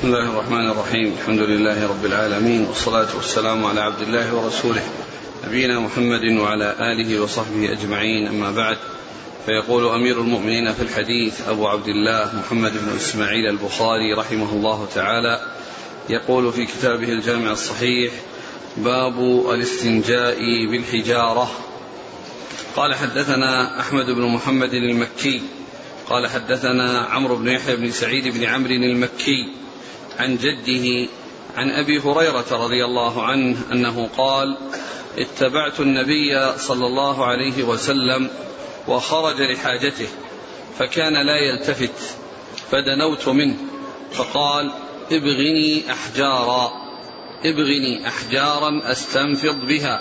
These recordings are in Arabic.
بسم الله الرحمن الرحيم. الحمد لله رب العالمين والصلاة والسلام على عبد الله ورسوله نبينا محمد وعلى آله وصحبه أجمعين. أما بعد فيقول أمير المؤمنين في الحديث أبو عبد الله محمد بن إسماعيل البخاري رحمه الله تعالى يقول في كتابه الجامع الصحيح باب الاستنجاء بالحجارة. قال حدثنا أحمد بن محمد المكي. قال حدثنا عمرو بن يحيى بن سعيد بن عمرو المكي. عن جده عن أبي هريرة رضي الله عنه أنه قال اتبعت النبي صلى الله عليه وسلم وخرج لحاجته فكان لا يلتفت فدنوت منه فقال ابغني أحجارا ابغني أحجارا أستنفض بها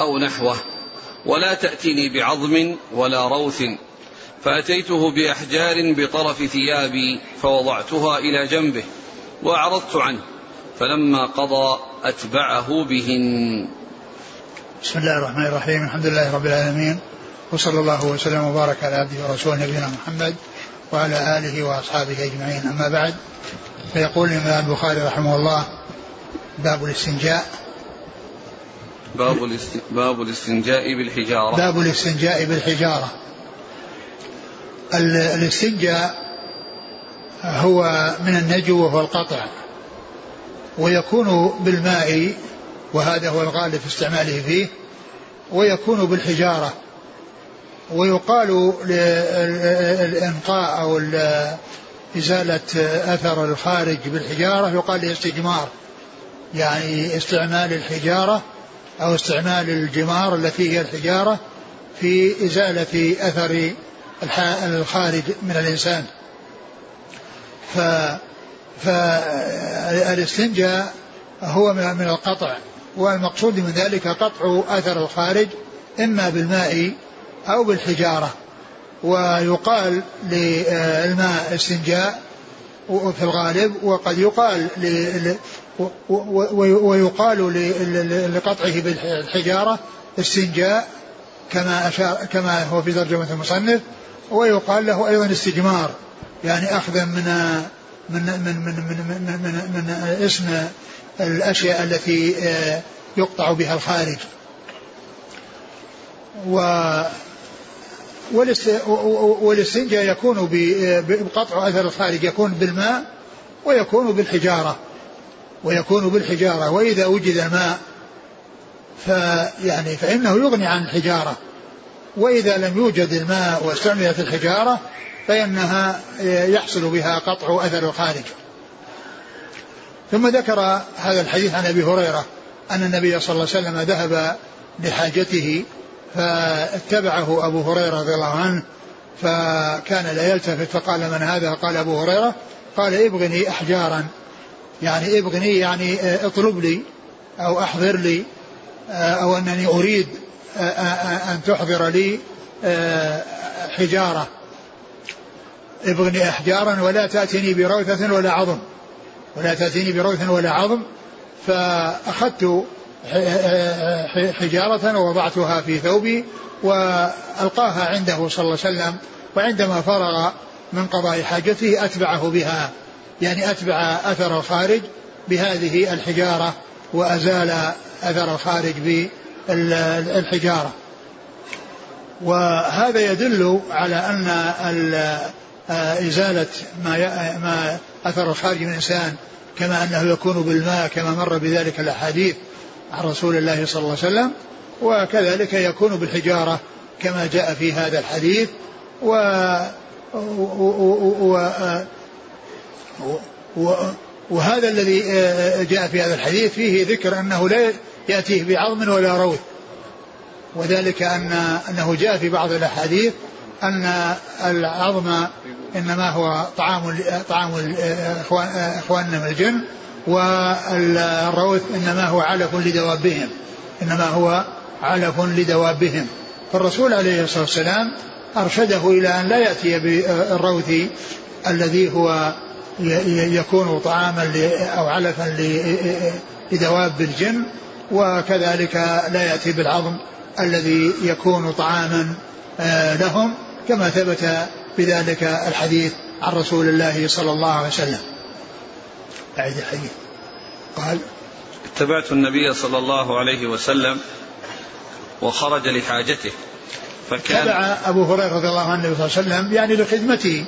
أو نحوه ولا تاتني بعظم ولا روث فأتيته بأحجار بطرف ثيابي فوضعتها إلى جنبه. وأعرضت عنه. فلما قضى أتبعه بهن. بسم الله الرحمن الرحيم. الحمد لله رب العالمين. وصلى الله وسلم وبارك على عبده ورسوله نبينا محمد وعلى آله وأصحابه أجمعين. أما بعد فيقول الإمام البخاري رحمه الله باب الاستنجاء. باب باب الاستنجاء بالحجارة. باب الاستنجاء بالحجارة. الاستنجاء هو من النجو وهو القطع ويكون بالماء وهذا هو الغالب في استعماله فيه ويكون بالحجارة ويقال للإنقاء أو إزالة أثر الخارج بالحجارة يقال الاستجمار يعني استعمال الحجارة أو استعمال الجمار التي هي الحجارة في إزالة أثر الخارج من الإنسان. ف فالاستنجاء هو من القطع والمقصود من ذلك قطع أثر الخارج إما بالماء أو بالحجارة. ويقال للماء استنجاء في الغالب وقد يقال ويقال لقطعه بالحجارة استنجاء كما أشار كما هو في ترجمة المصنف ويقال له أيضا استجمار. يعني أخذا من من من من من, من, من, من اسم الأشياء التي يقطع بها الخارج. و والاستنجاء يكون بقطع أثر الخارج يكون بالماء ويكون بالحجارة. ويكون بالحجارة. وإذا وجد الماء فيعني فإنه يغني عن الحجارة. وإذا لم يوجد الماء واستعملت الحجارة فإنها يحصل بها قطع أثر الخارج. ثم ذكر هذا الحديث عن أبي هريرة أن النبي صلى الله عليه وسلم ذهب لحاجته فاتبعه أبو هريرة رضي الله عنه فكان لا يلتفت فقال من هذا؟ قال أبو هريرة قال ابغني أحجارا. يعني ابغني يعني اطلب لي أو أحضر لي أو أنني أريد أن تحضر لي حجارة. ابغني أحجارا ولا تأتني بروثة ولا عظم. ولا تأتيني بروث ولا عظم. فأخذت حجارة ووضعتها في ثوبي وألقاها عنده صلى الله عليه وسلم. وعندما فرغ من قضاء حاجته أتبعه بها. يعني أتبع أثر الخارج بهذه الحجارة وأزال أثر الخارج بالحجارة وهذا يدل على أن إزالة ما ما أثر الخارج من الإنسان كما أنه يكون بالماء كما مر بذلك الأحاديث عن رسول الله صلى الله عليه وسلم وكذلك يكون بالحجارة كما جاء في هذا الحديث و, و... و... وهذا الذي جاء في هذا الحديث فيه ذكر أنه لا يأتيه بعظم ولا روث. وذلك أن أنه جاء في بعض الأحاديث أن العظم إنما هو طعام طعام إخواننا من الجن والروث إنما هو علف لدوابهم إنما هو علف لدوابهم فالرسول عليه الصلاة والسلام أرشده إلى أن لا يأتي بالروث الذي هو يكون طعاما أو علفا لدواب الجن وكذلك لا يأتي بالعظم الذي يكون طعاما لهم. كما ثبت بذلك الحديث عن رسول الله صلى الله عليه وسلم. أعد الحديث. قال اتبعت النبي صلى الله عليه وسلم وخرج لحاجته فكان تبع أبو هريرة رضي الله عنه صلى الله عليه وسلم يعني لخدمته.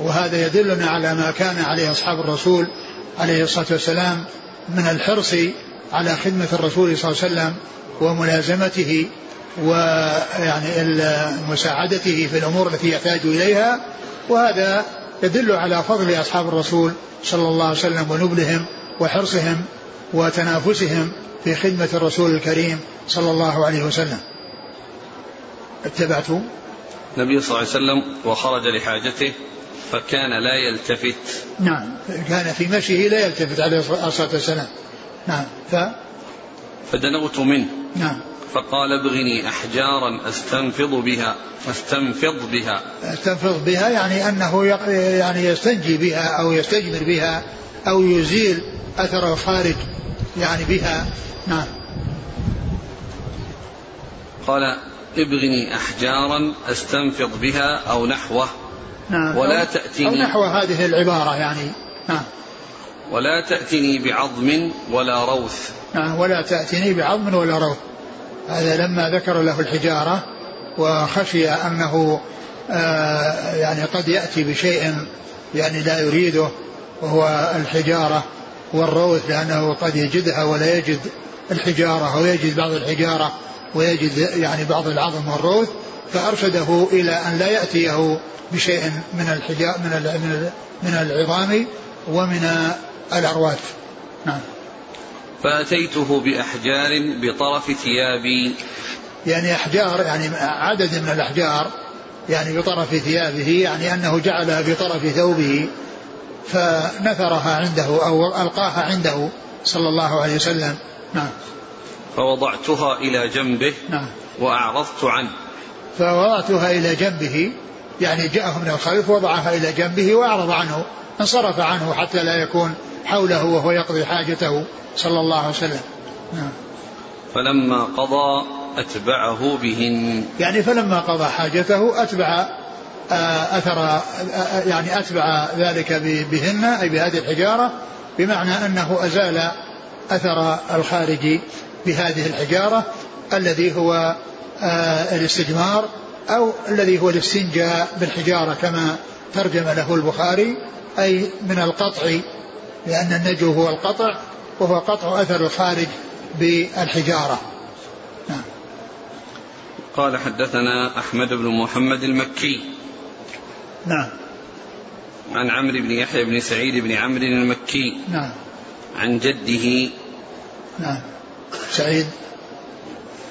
وهذا يدلنا على ما كان عليه أصحاب الرسول عليه الصلاة والسلام من الحرص على خدمة الرسول صلى الله عليه وسلم وملازمته ويعني مساعدته في الأمور التي يحتاج إليها وهذا يدل على فضل أصحاب الرسول صلى الله عليه وسلم ونبلهم وحرصهم وتنافسهم في خدمة الرسول الكريم صلى الله عليه وسلم. اتبعت النبي صلى الله عليه وسلم وخرج لحاجته فكان لا يلتفت. نعم كان في مشيه لا يلتفت عليه الصلاة والسلام. نعم ف فدنوت منه. نعم. فقال ابغني أحجارا أستنفض بها أستنفض بها. أستنفض بها يعني أنه يعني يستنجي بها أو يستجمر بها أو يزيل أثر الخارج يعني بها. نعم. قال ابغني أحجارا أستنفض بها أو نحوه. نعم. ولا تأتيني أو نحو هذه العبارة يعني. نعم. ولا تأتني بعظم ولا روث. نعم. ولا تأتيني بعظم ولا روث. هذا لما ذكر له الحجارة وخشي أنه آه يعني قد يأتي بشيء يعني لا يريده وهو الحجارة والروث لأنه قد يجدها ولا يجد الحجارة أو يجد بعض الحجارة ويجد يعني بعض العظم والروث فأرشده إلى أن لا يأتيه بشيء من الحجار من من العظام ومن الأرواث نعم. فأتيته بأحجار بطرف ثيابي يعني أحجار يعني عدد من الأحجار يعني بطرف ثيابه يعني أنه جعلها بطرف ثوبه فنثرها عنده أو ألقاها عنده صلى الله عليه وسلم. نعم. فوضعتها إلى جنبه نعم. وأعرضت عنه. فوضعتها إلى جنبه يعني جاءه من الخلف وضعها إلى جنبه وأعرض عنه انصرف عنه حتى لا يكون حوله وهو يقضي حاجته صلى الله عليه وسلم. نعم. فلما قضى أتبعه بهن. يعني فلما قضى حاجته أتبع آه، أثر آه، آه، يعني أتبع ذلك بهن أي بهذه الحجارة بمعنى أنه أزال أثر الخارج بهذه الحجارة الذي هو الاستجمار أو الذي هو الاستنجاء بالحجارة كما ترجم له البخاري أي من القطع لأن النجو هو القطع وهو قطع أثر الخارج بالحجارة. نعم. قال حدثنا أحمد بن محمد المكي. نعم. عن عمرو بن يحيى بن سعيد بن عمرو المكي. نعم. عن جده. نعم. سعيد.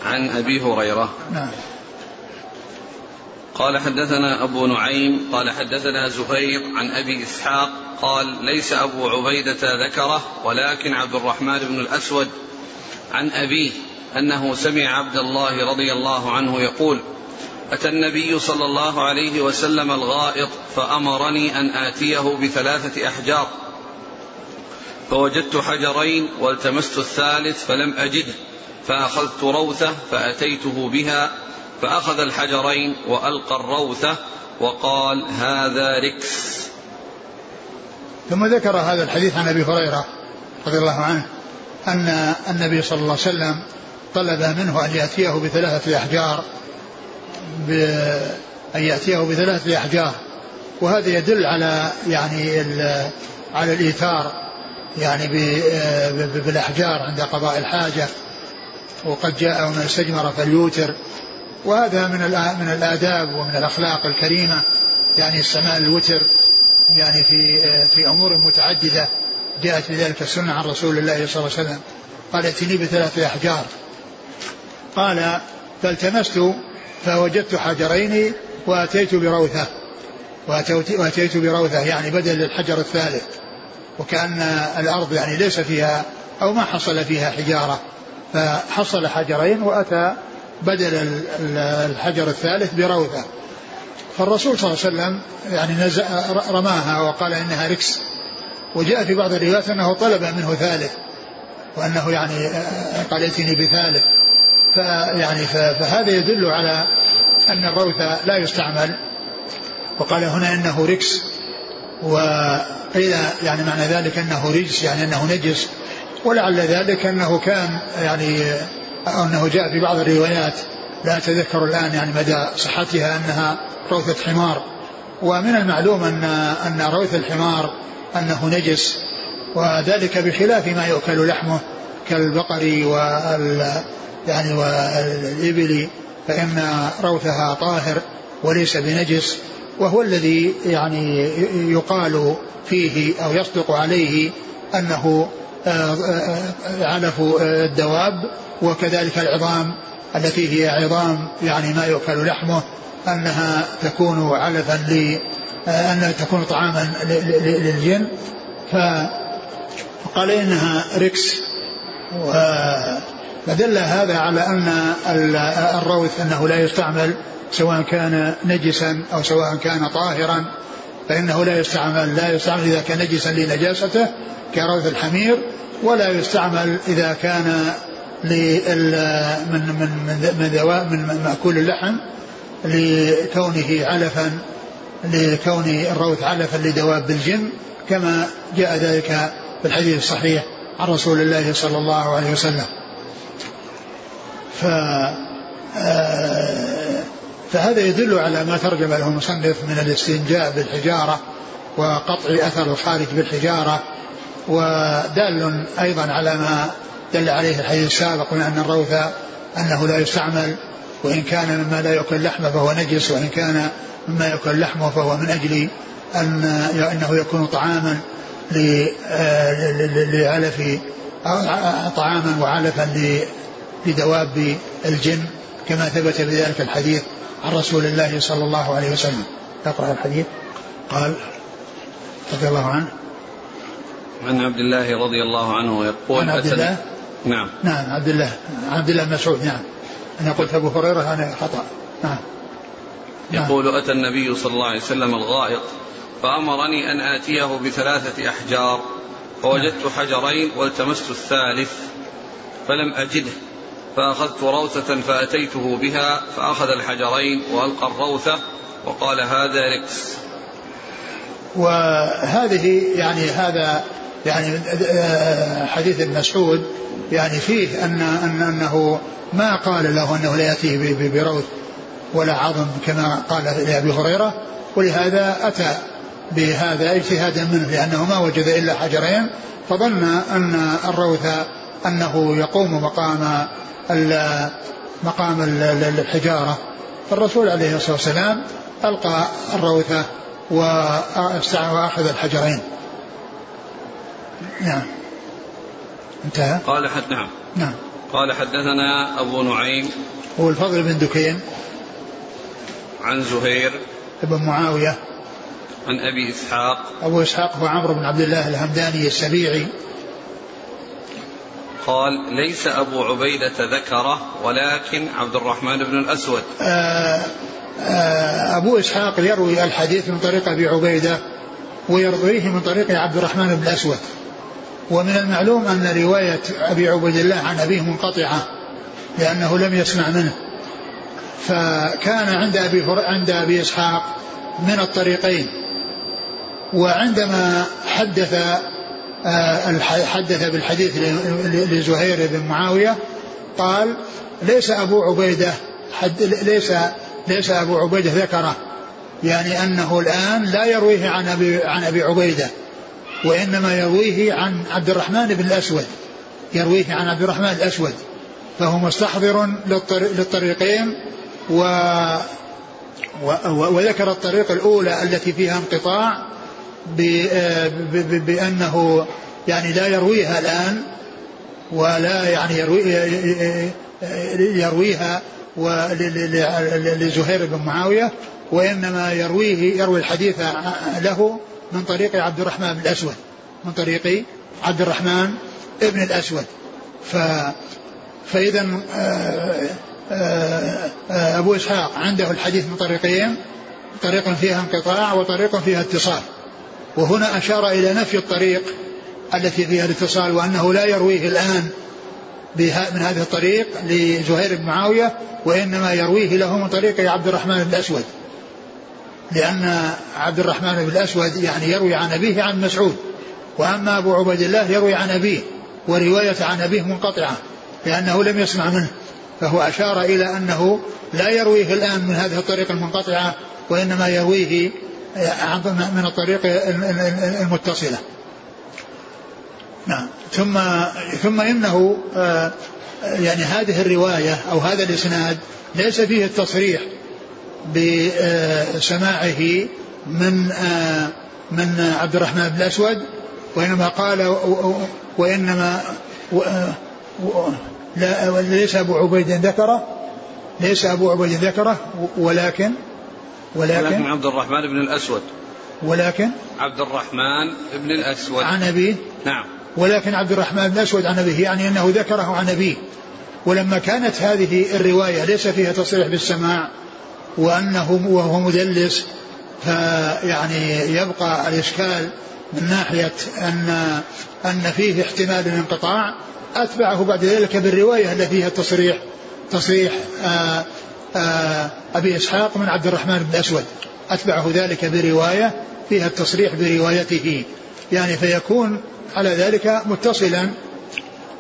عن أبي هريرة. نعم. قال حدثنا أبو نعيم قال حدثنا زهير عن أبي إسحاق قال ليس أبو عبيدة ذكره ولكن عبد الرحمن بن الأسود عن أبيه أنه سمع عبد الله رضي الله عنه يقول أتى النبي صلى الله عليه وسلم الغائط فأمرني أن آتيه بثلاثة أحجار. فوجدت حجرين والتمست الثالث فلم أجده فأخذت روثة فأتيته بها فأخذ الحجرين وألقى الروثة وقال هذا ركس. ثم ذكر هذا الحديث عن أبي هريرة رضي الله عنه أن النبي صلى الله عليه وسلم طلب منه أن يأتيه بثلاثة أحجار أن يأتيه بثلاثة أحجار. وهذا يدل على يعني على الإيثار يعني بالأحجار عند قضاء الحاجة. وقد جاء من استجمر فليوتر. وهذا من من الآداب ومن الأخلاق الكريمة يعني السماء الوتر يعني في في أمور متعددة جاءت بذلك السنة عن رسول الله صلى الله عليه وسلم. قال ائتني بثلاثة أحجار. قال فالتمست فوجدت حجرين وأتيت بروثة. وأتيت بروثة يعني بدل الحجر الثالث. وكأن الأرض يعني ليس فيها أو ما حصل فيها حجارة فحصل حجرين وأتى بدل الحجر الثالث بروثة. فالرسول صلى الله عليه وسلم يعني رماها وقال إنها ركس. وجاء في بعض الروايات أنه طلب منه ثالث وأنه يعني قال ائتني بثالث. فيعني فهذا يدل على أن الروث لا يستعمل. وقال هنا إنه ركس. وقيل يعني معنى ذلك أنه رجس يعني أنه نجس. ولعل ذلك أنه كان يعني أو أنه جاء في بعض الروايات لا أتذكر الآن يعني مدى صحتها أنها روثة حمار ومن المعلوم أن أن روث الحمار أنه نجس وذلك بخلاف ما يؤكل لحمه كالبقر وال يعني والإبل فإن روثها طاهر وليس بنجس وهو الذي يعني يقال فيه أو يصدق عليه أنه آه، آه، علف الدواب وكذلك العظام التي هي عظام يعني ما يؤكل لحمه أنها تكون علفا ل آه، أنها تكون طعاما للجن. فقال إنها ركس فدل هذا على أن الروث أنه لا يستعمل سواء كان نجسا أو سواء كان طاهرا فإنه لا يستعمل لا يستعمل إذا كان نجسا لنجاسته كروث الحمير ولا يستعمل إذا كان من من من من, من مأكول اللحم لكونه علفا لكون الروث علفا لدواب الجن كما جاء ذلك في الحديث الصحيح عن رسول الله صلى الله عليه وسلم. ف آه، فهذا يدل على ما ترجم له المصنف من الاستنجاء بالحجارة وقطع أثر الخارج بالحجارة ودال أيضا على ما دل عليه الحديث السابق من أن الروث أنه لا يستعمل وإن كان مما لا يأكل لحمه فهو نجس وإن كان مما يأكل لحمه فهو من أجل أن أنه يكون طعاما لعلف طعاما وعلفا لدواب الجن كما ثبت بذلك الحديث عن رسول الله صلى الله عليه وسلم. اقرأ الحديث. قال رضي الله عنه. عن عبد الله رضي الله عنه يقول عن عبد الله؟ نعم. نعم عبد الله عبد الله مسعود نعم. أنا قلت أبو هريرة أنا خطأ. نعم. يقول أتى النبي صلى الله عليه وسلم الغائط فأمرني أن آتيه بثلاثة أحجار فوجدت حجرين والتمست الثالث فلم أجده. فأخذت روثة فأتيته بها فأخذ الحجرين وألقى الروثة وقال هذا ركس. وهذه يعني هذا يعني حديث ابن مسعود يعني فيه أن, أن أنه ما قال له أنه لا يأتيه بروث ولا عظم كما قال لأبي هريرة ولهذا أتى بهذا اجتهادا منه لأنه ما وجد إلا حجرين فظن أن الروث أنه يقوم مقام مقام الحجارة. فالرسول عليه الصلاة والسلام ألقى الروثة وأخذ الحجرين. نعم. انتهى؟ قال حد نعم. نعم. قال حدثنا أبو نعيم. هو الفضل بن دكين. عن زهير. بن معاوية. عن أبي إسحاق. أبو إسحاق هو عمرو بن عبد الله الهمداني السبيعي. قال ليس أبو عبيدة ذكره ولكن عبد الرحمن بن الأسود. آآ آه، آآ آه، أبو إسحاق يروي الحديث من طريق أبي عبيدة ويرويه من طريق عبد الرحمن بن الأسود. ومن المعلوم أن رواية أبي عبيد الله عن أبيه منقطعة لأنه لم يسمع منه. فكان عند أبي عند أبي إسحاق من الطريقين. وعندما حدث آه، حدث بالحديث لزهير بن معاوية قال ليس أبو عبيدة حد ليس ليس أبو عبيدة ذكره يعني أنه الآن لا يرويه عن أبي عن أبي عبيدة. وإنما يرويه عن عبد الرحمن بن الأسود. يرويه عن عبد الرحمن الأسود. فهو مستحضر للطريقين و وذكر الطريق الأولى التي فيها انقطاع بأنه يعني لا يرويها الآن ولا يعني يروي يرويها لزهير بن معاوية وإنما يرويه يروي الحديث له من طريق عبد الرحمن بن الأسود. من طريق عبد الرحمن ابن الأسود. ف فإذا آه، آه، آه، أبو إسحاق عنده الحديث من طريقين طريق فيها انقطاع وطريق فيها اتصال. وهنا أشار إلى نفي الطريق التي فيها الاتصال وأنه لا يرويه الآن من هذه الطريق لزهير بن معاوية وإنما يرويه له من طريق عبد الرحمن بن الأسود. لأن عبد الرحمن بن الأسود يعني يروي عن أبيه عن مسعود وأما أبو عبيد الله يروي عن أبيه ورواية عن أبيه منقطعة لأنه لم يسمع منه فهو أشار إلى أنه لا يرويه الآن من هذه الطريقة المنقطعة وإنما يرويه من الطريق المتصلة. نعم. ثم ثم إنه آه، يعني هذه الرواية أو هذا الإسناد ليس فيه التصريح بسماعه من من عبد الرحمن بن الاسود وإنما قال وإنما لا ليس أبو عبيد ذكره ليس أبو عبيد ذكره ولكن ولكن, ولكن عبد الرحمن بن الأسود. ولكن عبد الرحمن بن الأسود. عن أبيه. نعم. ولكن عبد الرحمن بن الاسود عن أبيه يعني إنه ذكره عن أبيه. ولما كانت هذه الرواية ليس فيها تصريح بالسماع وأنه وهو مدلس فيعني يبقى الإشكال من ناحية ان أن فيه احتمال الانقطاع. أتبعه بعد ذلك بالرواية التي فيها التصريح تصريح آآ آآ أبي إسحاق من عبد الرحمن بن الاسود أتبعه ذلك برواية فيها التصريح بروايته. يعني فيكون على ذلك متصلا.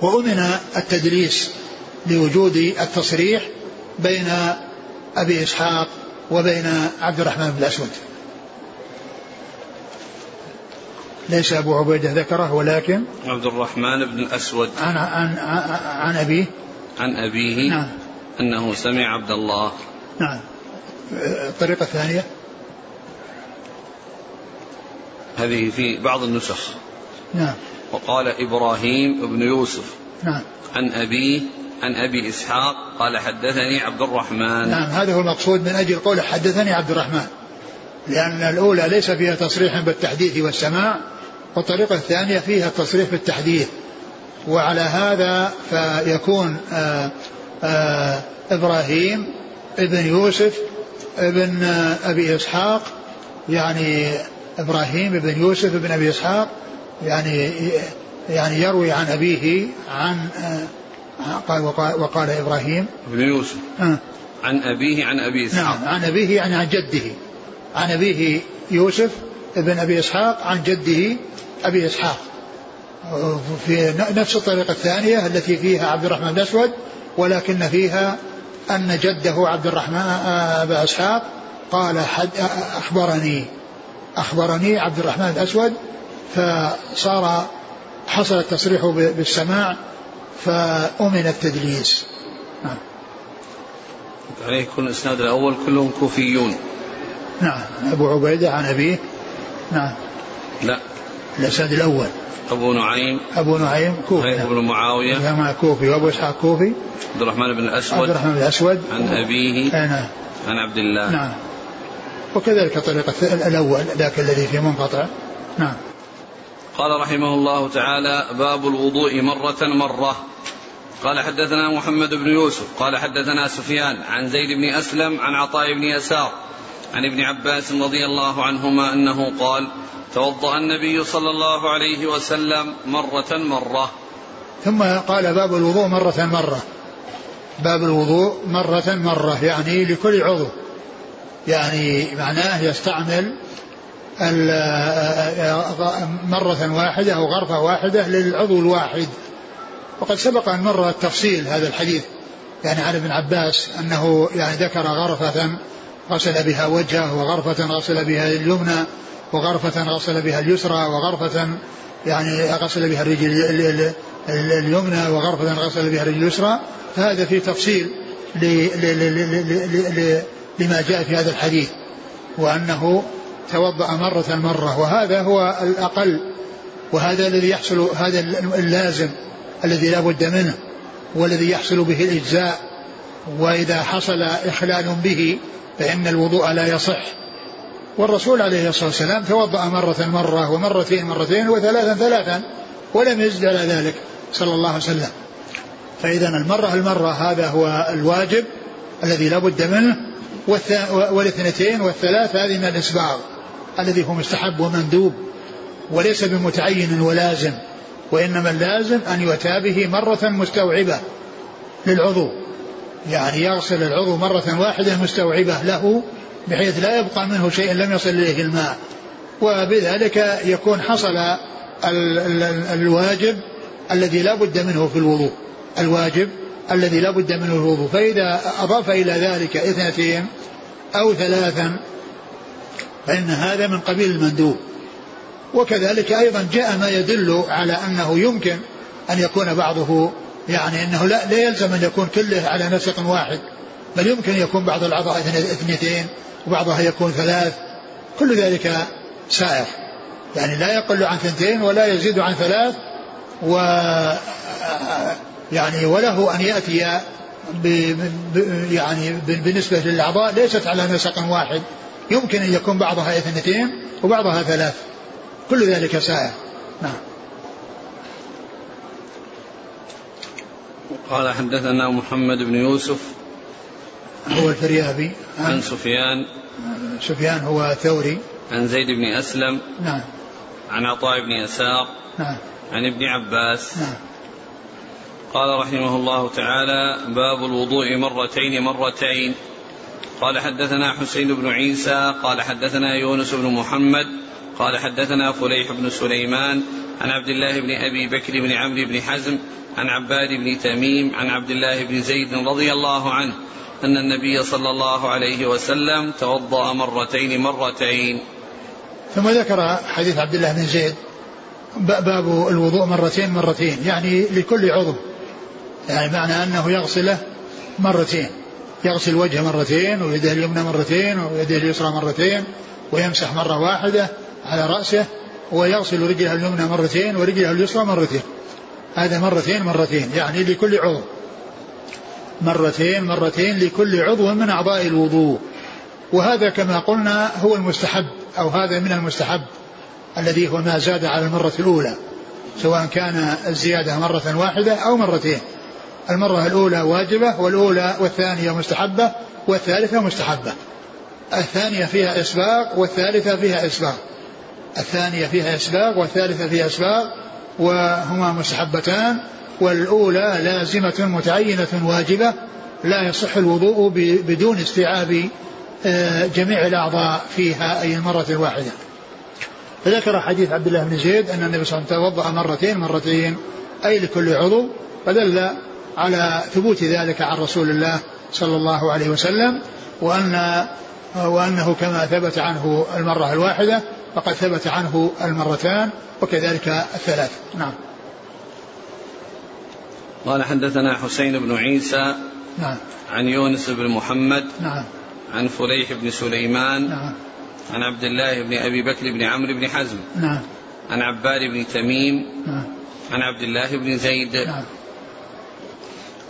وأمن التدليس لوجود التصريح بين أبي إسحاق وبين عبد الرحمن بن الأسود ليس أبو عبيدة ذكره ولكن عبد الرحمن بن الأسود. عن عن عن أبيه. عن أبيه. نعم. أنه سمع عبد الله. نعم. الطريقة الثانية. هذه في بعض النسخ. نعم. وقال إبراهيم بن يوسف. نعم. عن أبيه. عن أبي إسحاق قال حدثني عبد الرحمن. نعم هذا هو المقصود من أجل قول حدثني عبد الرحمن. لأن الأولى ليس فيها تصريح بالتحديث والسماع والطريقة الثانية فيها التصريح بالتحديث. وعلى هذا فيكون آآ آآ إبراهيم ابن يوسف ابن أبي إسحاق يعني إبراهيم ابن يوسف ابن أبي إسحاق يعني يعني يروي عن أبيه عن قال وقال, وقال إبراهيم بن يوسف. آه. عن أبيه عن أبي إسحاق. نعم عن أبيه يعني عن جده. عن أبيه يوسف ابن أبي إسحاق عن جده أبي إسحاق. في نفس الطريقة الثانية التي فيها عبد الرحمن الأسود ولكن فيها أن جده عبد الرحمن أبا إسحاق قال حد أخبرني أخبرني عبد الرحمن الأسود فصار حصل التصريح بالسماع فأمن التدليس. نعم. عليه يكون الإسناد الأول كلهم كوفيون. نعم. أبو عبيدة عن أبيه. نعم. لا. الإسناد الأول. أبو نعيم. أبو نعيم كوفي. بن معاوية. نعم كوفي. وأبو إسحاق كوفي. عبد الرحمن بن الأسود. عبد الرحمن بن الأسود. عن أبيه. نعم. عن عبد الله. نعم. وكذلك طريقة الأول ذاك الذي في منقطع. نعم. قال رحمه الله تعالى باب الوضوء مرة مرة. قال حدثنا محمد بن يوسف قال حدثنا سفيان عن زيد بن أسلم عن عطاء بن يسار عن ابن عباس رضي الله عنهما أنه قال توضأ النبي صلى الله عليه وسلم مرة مرة. ثم قال باب الوضوء مرة مرة. باب الوضوء مرة مرة يعني لكل عضو. يعني معناه يستعمل مرة واحدة أو غرفة واحدة للعضو الواحد. وقد سبق أن مر التفصيل هذا الحديث يعني عن ابن عباس أنه يعني ذكر غرفة غسل بها وجهه وغرفة غسل بها اليمنى وغرفة غسل بها اليسرى وغرفة يعني غسل بها الرجل اليمنى وغرفة غسل بها الرجل اليسرى. فهذا في تفصيل لما جاء في هذا الحديث وأنه توضأ مرة مرة. وهذا هو الأقل وهذا الذي يحصل هذا اللازم الذي لا بد منه والذي يحصل به الإجزاء وإذا حصل إخلال به فإن الوضوء لا يصح. والرسول عليه الصلاة والسلام توضأ مرة مرة ومرتين مرتين وثلاثا ثلاثا ولم يزد على ذلك صلى الله عليه وسلم. فإذا المرة المرة هذا هو الواجب الذي لا بد منه والاثنتين والثلاث هذه من الإسباغ الذي هو مستحب ومندوب وليس بمتعين ولازم وإنما اللازم أن يؤتى به مرة مستوعبة للعضو. يعني يغسل العضو مرة واحدة مستوعبة له بحيث لا يبقى منه شيء لم يصل إليه الماء. وبذلك يكون حصل ال ال الواجب الذي لا بد منه في الوضوء. الواجب الذي لا بد منه الوضوء. فإذا أضاف إلى ذلك إثنتين أو ثلاثا فإن هذا من قبيل المندوب. وكذلك أيضا جاء ما يدل على أنه يمكن أن يكون بعضه يعني أنه لا, لا يلزم أن يكون كله على نسق واحد بل يمكن يكون بعض الأعضاء اثنتين وبعضها يكون ثلاث كل ذلك سائر يعني لا يقل عن ثنتين ولا يزيد عن ثلاث و يعني وله أن يأتي ب يعني بالنسبة للأعضاء ليست على نسق واحد. يمكن أن يكون بعضها اثنتين وبعضها ثلاث. كل ذلك سائر. نعم. قال حدثنا محمد بن يوسف. هو الفريابي. عن سفيان. سفيان هو ثوري عن زيد بن أسلم. نعم. عن عطاء بن يسار. نعم. عن ابن عباس. نعم. قال رحمه الله تعالى باب الوضوء مرتين مرتين. قال حدثنا حسين بن عيسى قال حدثنا يونس بن محمد. قال حدثنا فليح بن سليمان عن عبد الله بن أبي بكر بن عمرو بن حزم عن عباد بن تميم عن عبد الله بن زيد رضي الله عنه أن النبي صلى الله عليه وسلم توضأ مرتين مرتين. ثم ذكر حديث عبد الله بن زيد باب الوضوء مرتين مرتين يعني لكل عضو. يعني معنى أنه يغسله مرتين يغسل وجهه مرتين ويده اليمنى مرتين ويده اليسرى مرتين ويمسح مرة واحدة على رأسه ويغسل رجله اليمنى مرتين ورجله اليسرى مرتين. هذا مرتين مرتين يعني لكل عضو. مرتين مرتين لكل عضو من أعضاء الوضوء. وهذا كما قلنا هو المستحب أو هذا من المستحب الذي هو ما زاد على المرة الأولى سواء كان الزيادة مرة واحدة أو مرتين. المرة الأولى واجبة والأولى والثانية مستحبة والثالثة مستحبة. الثانية فيها إسباق والثالثة فيها إسباق. الثانية فيها إسباق والثالثة فيها إسباق وهما مستحبتان والأولى لازمة متعينة واجبة لا يصح الوضوء بدون استيعاب آه، جميع الأعضاء فيها أي المرة الواحدة. فذكر حديث عبد الله بن زيد أن النبي صلى الله عليه وسلم توضأ مرتين مرتين أي لكل عضو فدل على ثبوت ذلك عن رسول الله صلى الله عليه وسلم وأن وأنه كما ثبت عنه المرة الواحدة فقد ثبت عنه المرتان وكذلك الثلاث. نعم. قال حدثنا حسين بن عيسى نعم. عن يونس بن محمد نعم. عن فليح بن سليمان نعم. عن عبد الله بن أبي بكر بن عمرو بن حزم نعم. عن عباد بن تميم نعم. عن عبد الله بن زيد. نعم.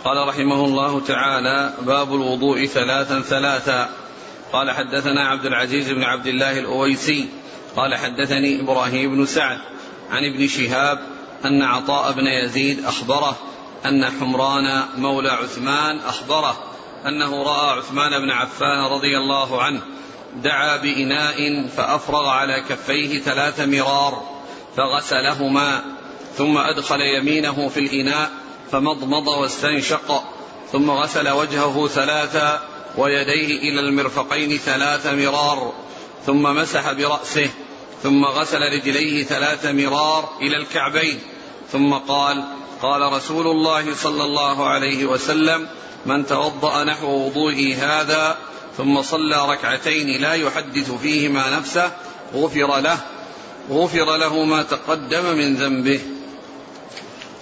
قال رحمه الله تعالى باب الوضوء ثلاثا ثلاثا. قال حدثنا عبد العزيز بن عبد الله الأويسي قال حدثني إبراهيم بن سعد عن ابن شهاب أن عطاء بن يزيد أخبره أن حمران مولى عثمان أخبره أنه رأى عثمان بن عفان رضي الله عنه دعا بإناء فأفرغ على كفيه ثلاث مرار فغسلهما ثم أدخل يمينه في الإناء فمضمض واستنشق ثم غسل وجهه ثلاثا ويديه إلى المرفقين ثلاث مرار ثم مسح برأسه ثم غسل رجليه ثلاث مرار إلى الكعبين. ثم قال قال رسول الله صلى الله عليه وسلم من توضأ نحو وضوئي هذا ثم صلى ركعتين لا يحدث فيهما نفسه غفر له غفر له ما تقدم من ذنبه.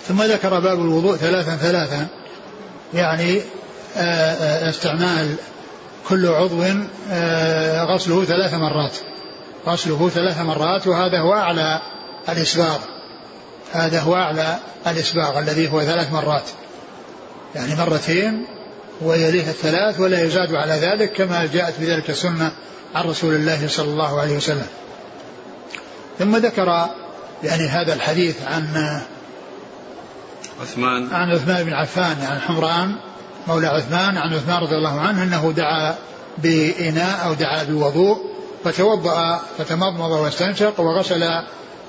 ثم ذكر باب الوضوء ثلاثا ثلاثا يعني آه، آه، استعمال كل عضو آه، غسله ثلاث مرات. غسله ثلاث مرات وهذا هو أعلى الإسباغ. هذا هو أعلى الإسباغ الذي هو ثلاث مرات. يعني مرتين ويليه الثلاث ولا يزاد على ذلك كما جاءت بذلك السنة عن رسول الله صلى الله عليه وسلم. ثم ذكر يعني هذا الحديث عن عثمان. عن عثمان بن عفان عن حمران مولى عثمان عن عثمان رضي الله عنه إنه دعا بإناء أو دعا بوضوء. فتوضأ فتمضمض واستنشق وغسل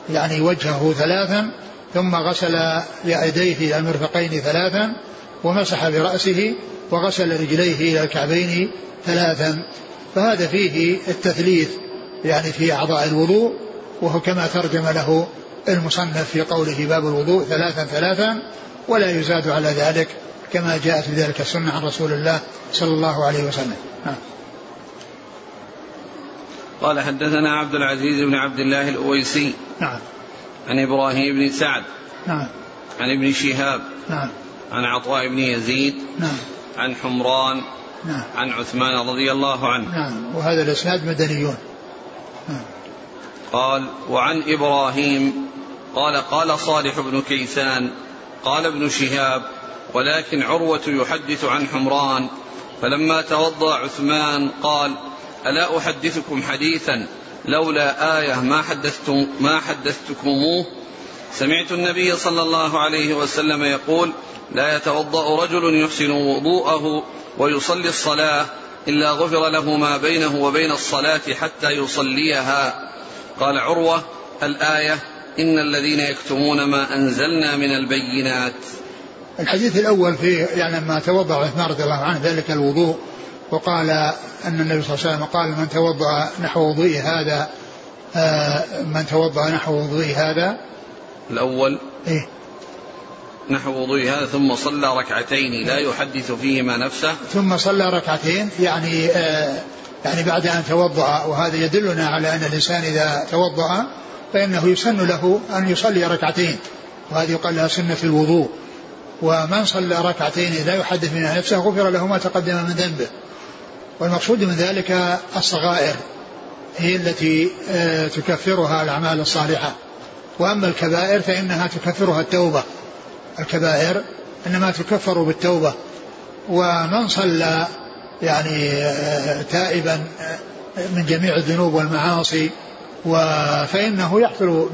يعني وجهه ثلاثا ثم غسل يديه إلى المرفقين ثلاثا ومسح برأسه وغسل رجليه إلى الكعبين ثلاثا فهذا فيه التثليث يعني في أعضاء الوضوء وهو كما ترجم له المصنف في قوله باب الوضوء ثلاثا ثلاثا ولا يزاد على ذلك كما جاءت بذلك السنة عن رسول الله صلى الله عليه وسلم نعم. قال حدثنا عبد العزيز بن عبد الله الأويسي. نعم. عن إبراهيم بن سعد. نعم. عن ابن شهاب. نعم. عن عطاء بن يزيد. نعم. عن حمران. نعم. عن عثمان رضي الله عنه. نعم. وهذا الإسناد مدنيون. نعم. قال وعن إبراهيم قال قال صالح بن كيسان قال ابن شهاب ولكن عروة يحدث عن حمران فلما توضأ عثمان قال ألا أحدثكم حديثا لولا آية ما حدثتم ما حدثتكموه؟ سمعت النبي صلى الله عليه وسلم يقول لا يتوضأ رجل يحسن وضوءه ويصلي الصلاة إلا غفر له ما بينه وبين الصلاة حتى يصليها. قال عروة الآية إن الذين يكتمون ما أنزلنا من البينات. الحديث الأول في يعني لما توضأ عثمان رضي الله عنه ذلك الوضوء وقال أن النبي صلى الله عليه وسلم قال من توضأ نحو وضوء هذا آه، من توضأ نحو وضوء هذا. الأول. إيه. نحو وضوء هذا ثم صلى ركعتين لا يحدث فيهما نفسه. ثم صلى ركعتين يعني آه يعني بعد أن توضأ وهذا يدلنا على أن الإنسان إذا توضأ فإنه يسن له أن يصلي ركعتين وهذه يقال لها سنة الوضوء. ومن صلى ركعتين لا يحدث منها نفسه غفر له ما تقدم من ذنبه. والمقصود من ذلك الصغائر هي التي آه، تكفرها الأعمال الصالحة. وأما الكبائر فإنها تكفرها التوبة. الكبائر إنما تكفر بالتوبة. ومن صلى يعني آه، تائبا آه، من جميع الذنوب والمعاصي فإنه يحصل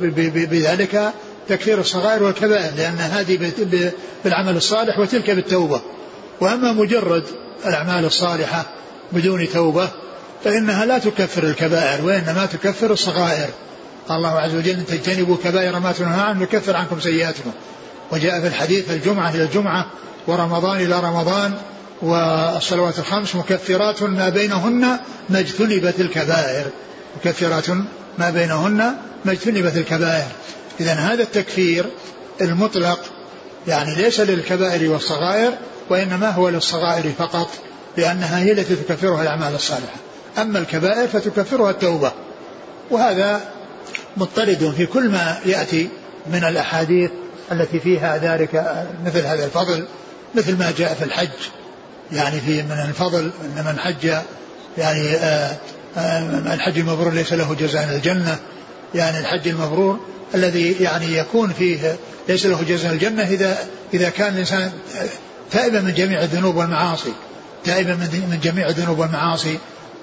بذلك تكفير الصغائر والكبائر لأن هذه بالعمل الصالح وتلك بالتوبة. وأما مجرد الأعمال الصالحة بدون توبة فإنها لا تكفر الكبائر وإنما تكفر الصغائر. قال الله عز وجل إن تجتنبوا كبائر ما تنهى عنه نكفر عنكم سيئاتكم. وجاء في الحديث الجمعة إلى الجمعة ورمضان إلى رمضان والصلوات الخمس مكفرات ما بينهن ما اجتنبت الكبائر. مكفرات ما بينهن ما اجتنبت الكبائر. إذا هذا التكفير المطلق يعني ليس للكبائر والصغائر وإنما هو للصغائر فقط. لأنها هي التي تكفرها الأعمال الصالحة. أما الكبائر فتكفرها التوبة. وهذا مضطرد في كل ما يأتي من الأحاديث التي فيها ذلك مثل هذا الفضل مثل ما جاء في الحج. يعني في من الفضل أن من حج يعني آه، آه، الحج المبرور ليس له جزاء الجنة. يعني الحج المبرور الذي يعني يكون فيه ليس له جزاء الجنة إذا إذا كان الإنسان تائبا من جميع الذنوب والمعاصي. تائبا من جميع الذنوب والمعاصي.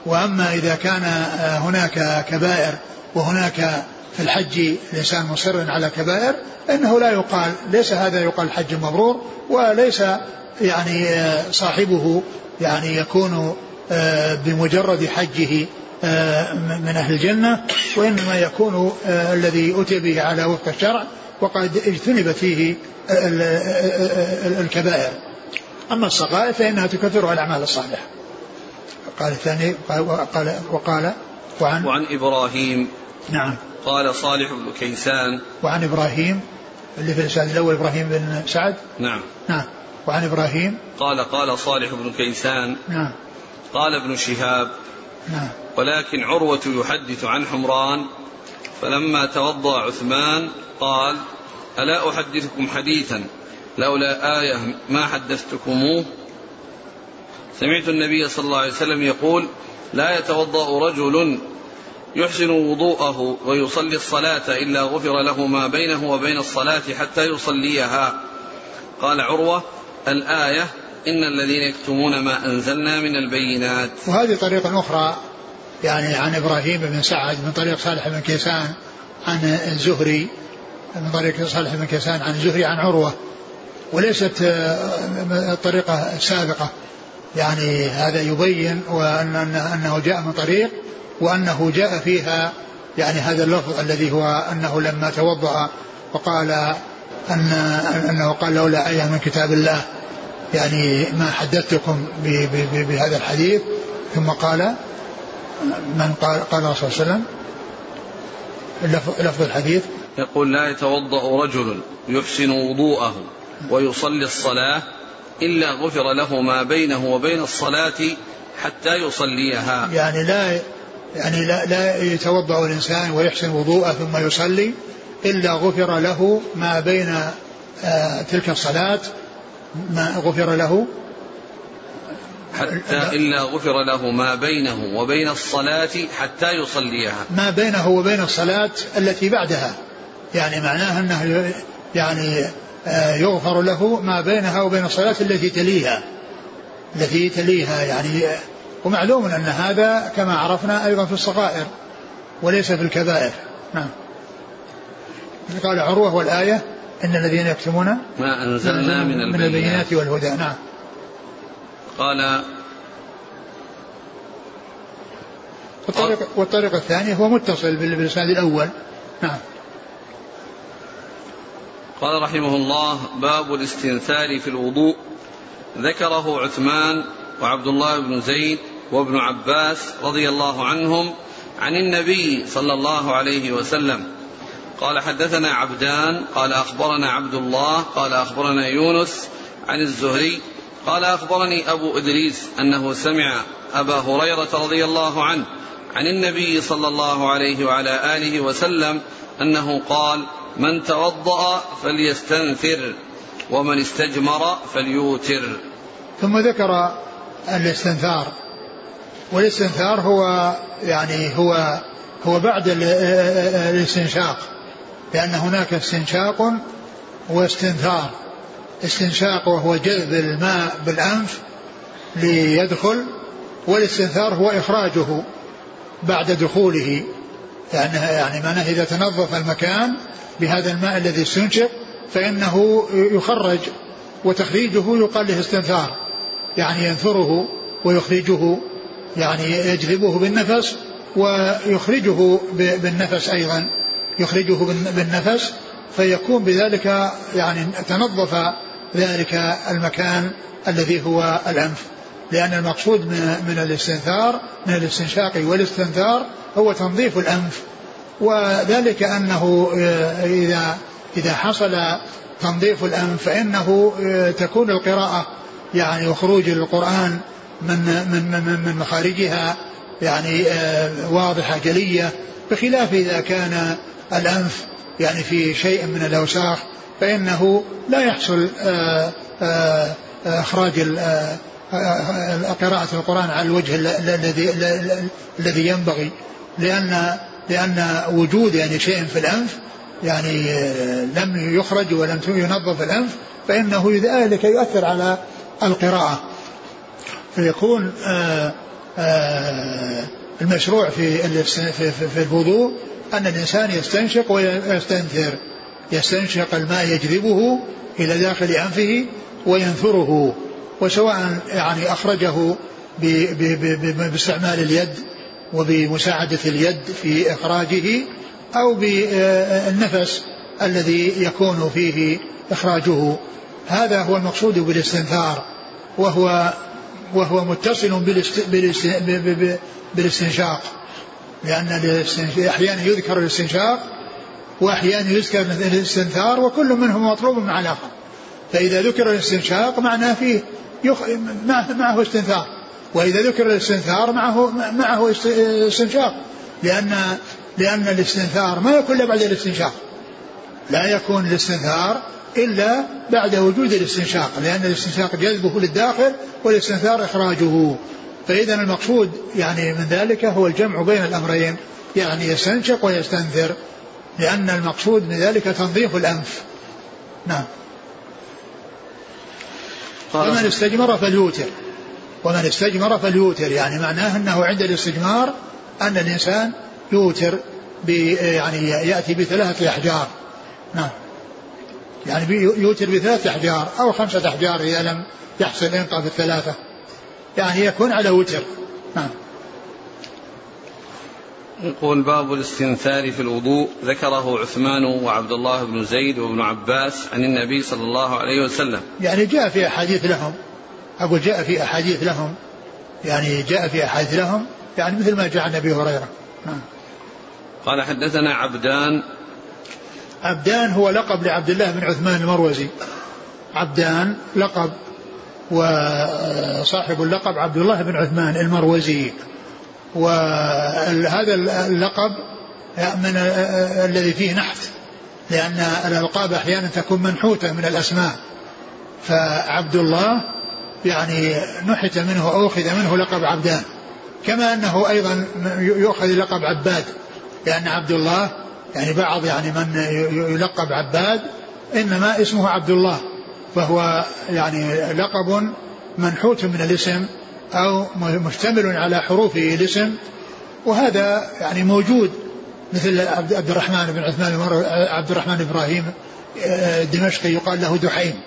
وأما إذا كان آه، هناك كبائر وهناك في الحج الإنسان مصر على كبائر فإنه لا يقال ليس هذا يقال حج مبرور وليس يعني آه، صاحبه يعني يكون آه، بمجرد حجه من أهل الجنة وإنما يكون الذي أتي به على وفق الشرع وقد اجتنبت فيه الكبائر. أما الصغائر فإنها تكثرها الأعمال الصالحة قال الثاني قال وقال وعن؟ وعن إبراهيم. نعم. قال صالح بن كيسان. وعن إبراهيم اللي في الإسناد الأول إبراهيم بن سعد؟ نعم. نعم. وعن إبراهيم؟ قال قال صالح بن كيسان. نعم. قال ابن شهاب. نعم. ولكن عروة يحدث عن حمران فلما توضأ عثمان قال ألا أحدثكم حديثا؟ لولا آية ما حدثتكموه. سمعت النبي صلى الله عليه وسلم يقول لا يتوضأ رجل يحسن وضوءه ويصلي الصلاة إلا غفر له ما بينه وبين الصلاة حتى يصليها. قال عروة الآية إن الذين يكتمون ما أنزلنا من البينات. وهذه طريقة أخرى يعني عن إبراهيم بن سعد من طريق صالح بن كيسان عن الزهري من طريق صالح بن كيسان عن الزهري عن عروة. وليست الطريقة السابقة يعني هذا يبين وأن أنه جاء من طريق وأنه جاء فيها يعني هذا اللفظ الذي هو أنه لما توضأ وقال أن أنه قال لولا آية من كتاب الله يعني ما حدثتكم بهذا الحديث. ثم قال من قال قال صلى الله عليه وسلم لفظ الحديث. يقول لا يتوضأ رجل يحسن وضوءه. ويصلي الصلاة إلا غفر له ما بينه وبين الصلاة حتى يصليها. يعني لا يعني لا, لا يتوضأ الإنسان ويحسن وضوءه ثم يصلي إلا غفر له ما بين آه تلك الصلاة. ما غفر له؟ حتى إلا غفر له ما بينه وبين الصلاة حتى يصليها. ما بينه وبين الصلاة التي بعدها. يعني معناها أنه يعني يغفر له ما بينها وبين الصلاة التي تليها. التي تليها يعني ومعلوم أن هذا كما عرفنا أيضا في الصغائر وليس في الكبائر. نعم. قال عروة والآية إن الذين يكتمون ما أنزلنا من البينات, من البينات. والهدى. نعم. قال والطريق, والطريق الثاني هو متصل بالإسناد الأول. نعم. قال رحمه الله باب الاستنثار في الوضوء. ذكره عثمان وعبد الله بن زيد وابن عباس رضي الله عنهم عن النبي صلى الله عليه وسلم. قال حدثنا عبدان قال أخبرنا عبد الله قال أخبرنا يونس عن الزهري قال أخبرني أبو إدريس أنه سمع أبا هريرة رضي الله عنه عن النبي صلى الله عليه وعلى آله وسلم أنه قال من توضأ فليستنثر ومن استجمر فليوتر. ثم ذكر الاستنثار. والاستنثار هو يعني هو هو بعد الاستنشاق لأن هناك استنشاق واستنثار. استنشاق وهو جذب الماء بالأنف ليدخل والاستنثار هو إخراجه بعد دخوله يعني يعني معناه إذا تنظف المكان بهذا الماء الذي استنشق فإنه يخرج وتخريجه يقال له استنثار. يعني ينثره ويخرجه يعني يجذبه بالنفس ويخرجه بالنفس أيضا. يخرجه بالنفس فيكون بذلك يعني تنظف ذلك المكان الذي هو الأنف. لأن المقصود من الاستنثار من الاستنشاق والاستنثار هو تنظيف الأنف. وذلك أنه آه، إذا إذا حصل تنظيف الأنف فإنه آه، تكون القراءة يعني وخروج القرآن من من من, من مخارجها يعني آه، واضحة جلية. بخلاف إذا كان الأنف يعني في شيء من الأوساخ فإنه لا يحصل إخراج قراءة القرآن على الوجه الذي الذي ينبغي لأن لأن وجود يعني شيء في الأنف يعني لم يخرج ولم ينظف الأنف فإنه ذلك يؤثر على القراءة. فيكون آه، آه، المشروع في, في الوضوء أن الإنسان يستنشق ويستنثر يستنشق الماء يجذبه إلى داخل أنفه وينثره وسواء يعني أخرجه باستعمال اليد وبمساعدة اليد في إخراجه أو بالنفس الذي يكون فيه إخراجه. هذا هو المقصود بالاستنثار وهو وهو متصل بالاستنشاق. لأن أحيانا يذكر الاستنشاق وأحيانا يذكر الاستنثار وكل منهم مطلوب مع الآخر فإذا ذكر الاستنشاق معناه فيه. معه استنثار. وإذا ذكر الاستنثار معه معه استنشاق. لأن لأن الاستنثار ما يكون إلا بعد الاستنشاق. لا يكون الاستنثار إلا بعد وجود الاستنشاق لأن الاستنشاق جذبه للداخل والاستنثار إخراجه. فإذا المقصود يعني من ذلك هو الجمع بين الأمرين يعني يستنشق ويستنثر لأن المقصود من ذلك تنظيف الأنف. نعم. ومن استجمر فليوتر. ومن استجمر فليوتر يعني معناه أنه عند الاستجمار أن الإنسان يوتر يعني يأتي بثلاثة أحجار. نعم. يعني يوتر بثلاثة أحجار أو خمسة أحجار إذا لم يحصل إنقاذ الثلاثة. يعني يكون على وتر. نعم. يقول باب الاستنثار في الوضوء. ذكره عثمان وعبد الله بن زيد وابن عباس عن النبي صلى الله عليه وسلم. يعني جاء في أحاديث لهم. أقول جاء في أحاديث لهم يعني جاء في أحاديث لهم يعني مثل ما جاء عن أبي هريرة. نعم. قال حدثنا عبدان. عبدان هو لقب لعبد الله بن عثمان المروزي. عبدان لقب وصاحب اللقب عبد الله بن عثمان المروزي. وهذا اللقب من الذي فيه نحت لأن الألقاب أحيانا تكون منحوتة من الأسماء. فعبد الله يعني نحت منه أو أخذ منه لقب عبدان. كما أنه أيضا يؤخذ لقب عباد. لأن عبد الله يعني بعض يعني من يلقب عباد إنما اسمه عبد الله. فهو يعني لقب منحوت من الاسم أو مشتمل على حروف الاسم. وهذا يعني موجود مثل عبد الرحمن بن عثمان عبد الرحمن إبراهيم الدمشقي يقال له دحيم.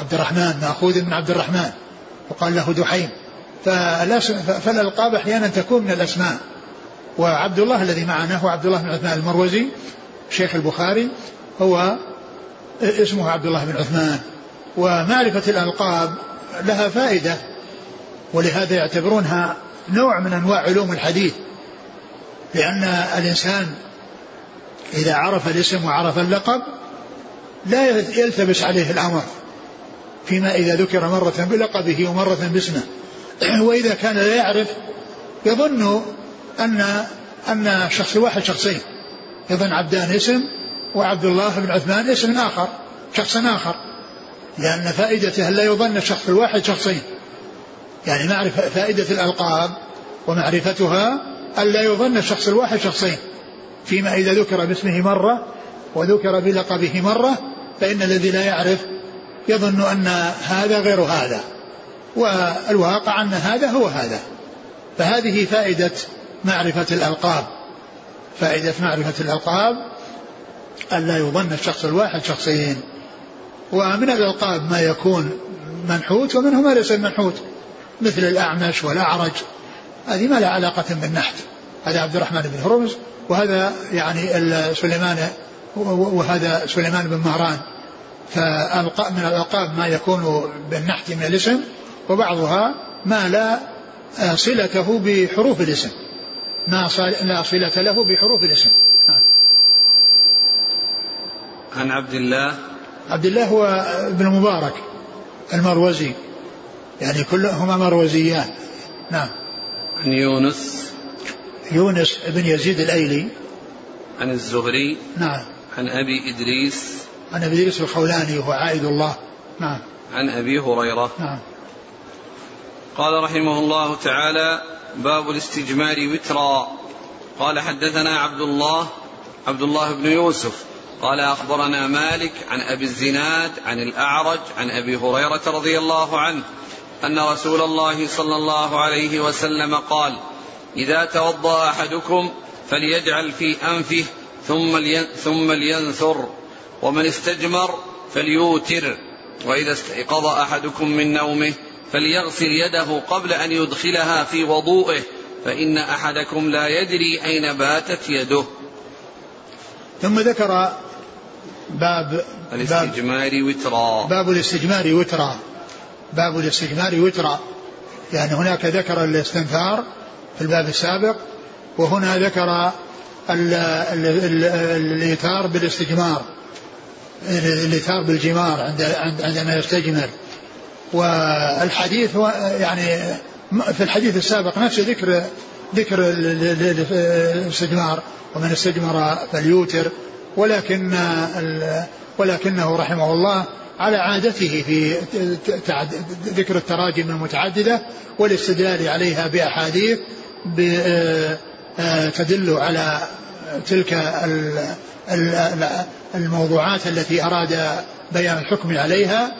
عبد الرحمن مأخوذ من عبد الرحمن. وقال له دحيم فالألقاب أحيانا تكون من الأسماء. وعبد الله الذي معنا هو عبد الله بن عثمان المروزي شيخ البخاري هو اسمه عبد الله بن عثمان. ومعرفة الألقاب لها فائدة ولهذا يعتبرونها نوع من أنواع علوم الحديث. لأن الإنسان إذا عرف الاسم وعرف اللقب لا يلتبس عليه الأمر. فيما إذا ذكر مرة بلقبه ومرة باسمه. وإذا كان لا يعرف يظن أن أن الشخص الواحد شخصين. يظن عبدان اسم وعبد الله بن عثمان اسم آخر شخص آخر. لأن فائدته لا يظن الشخص الواحد شخصين. يعني معرفة فائدة الألقاب ومعرفتها ألا يظن الشخص الواحد شخصين. فيما إذا ذكر باسمه مرة وذكر بلقبه مرة فإن الذي لا يعرف يظن أن هذا غير هذا والواقع أن هذا هو هذا. فهذه فائدة معرفة الألقاب. فائدة معرفة الألقاب ألا يظن الشخص الواحد شخصين ومن الألقاب ما يكون منحوت ومنه ما ليس منحوت مثل الأعمش والأعرج. هذه ما لها علاقة بالنحت. هذا عبد الرحمن بن هرمز وهذا يعني سليمان وهذا سليمان بن مهران. فمن الألقاب ما يكون بالنحت من الاسم وبعضها ما لا صلته بحروف الاسم. ما لا صلة له بحروف الاسم. نعم. عن عبد الله. عبد الله هو ابن مبارك المروزي. يعني كلهما مروزيان. نعم. عن يونس. يونس بن يزيد الأيلي. عن الزهري. نعم. عن أبي إدريس. عن أبي ادريس الخولاني وهو عائد الله. نعم. عن أبي هريرة. نعم. قال رحمه الله تعالى باب الاستجمار وترا. قال حدثنا عبد الله عبد الله بن يوسف. قال أخبرنا مالك عن أبي الزناد عن الأعرج عن أبي هريرة رضي الله عنه أن رسول الله صلى الله عليه وسلم قال إذا توضأ أحدكم فليجعل في أنفه ثم ثم لينثر. ومن استجمر فليوتر. وإذا استيقظ أحدكم من نومه فليغسل يده قبل أن يدخلها في وضوئه فإن أحدكم لا يدري أين باتت يده. ثم ذكر باب الاستجمار وترا. باب الاستجمار وترا. باب الاستجمار وترا. يعني هناك ذكر الاستنثار في الباب السابق وهنا ذكر الإيثار بالاستجمار. الايثار بالجمار عند عندما يستجمر. والحديث يعني في الحديث السابق نفس ذكر ذكر الاستجمار ومن استجمر فليوتر. ولكن ولكنه رحمه الله على عادته في ذكر التراجم المتعددة والاستدلال عليها بأحاديث تدل على تلك الموضوعات التي أراد بيان الحكم عليها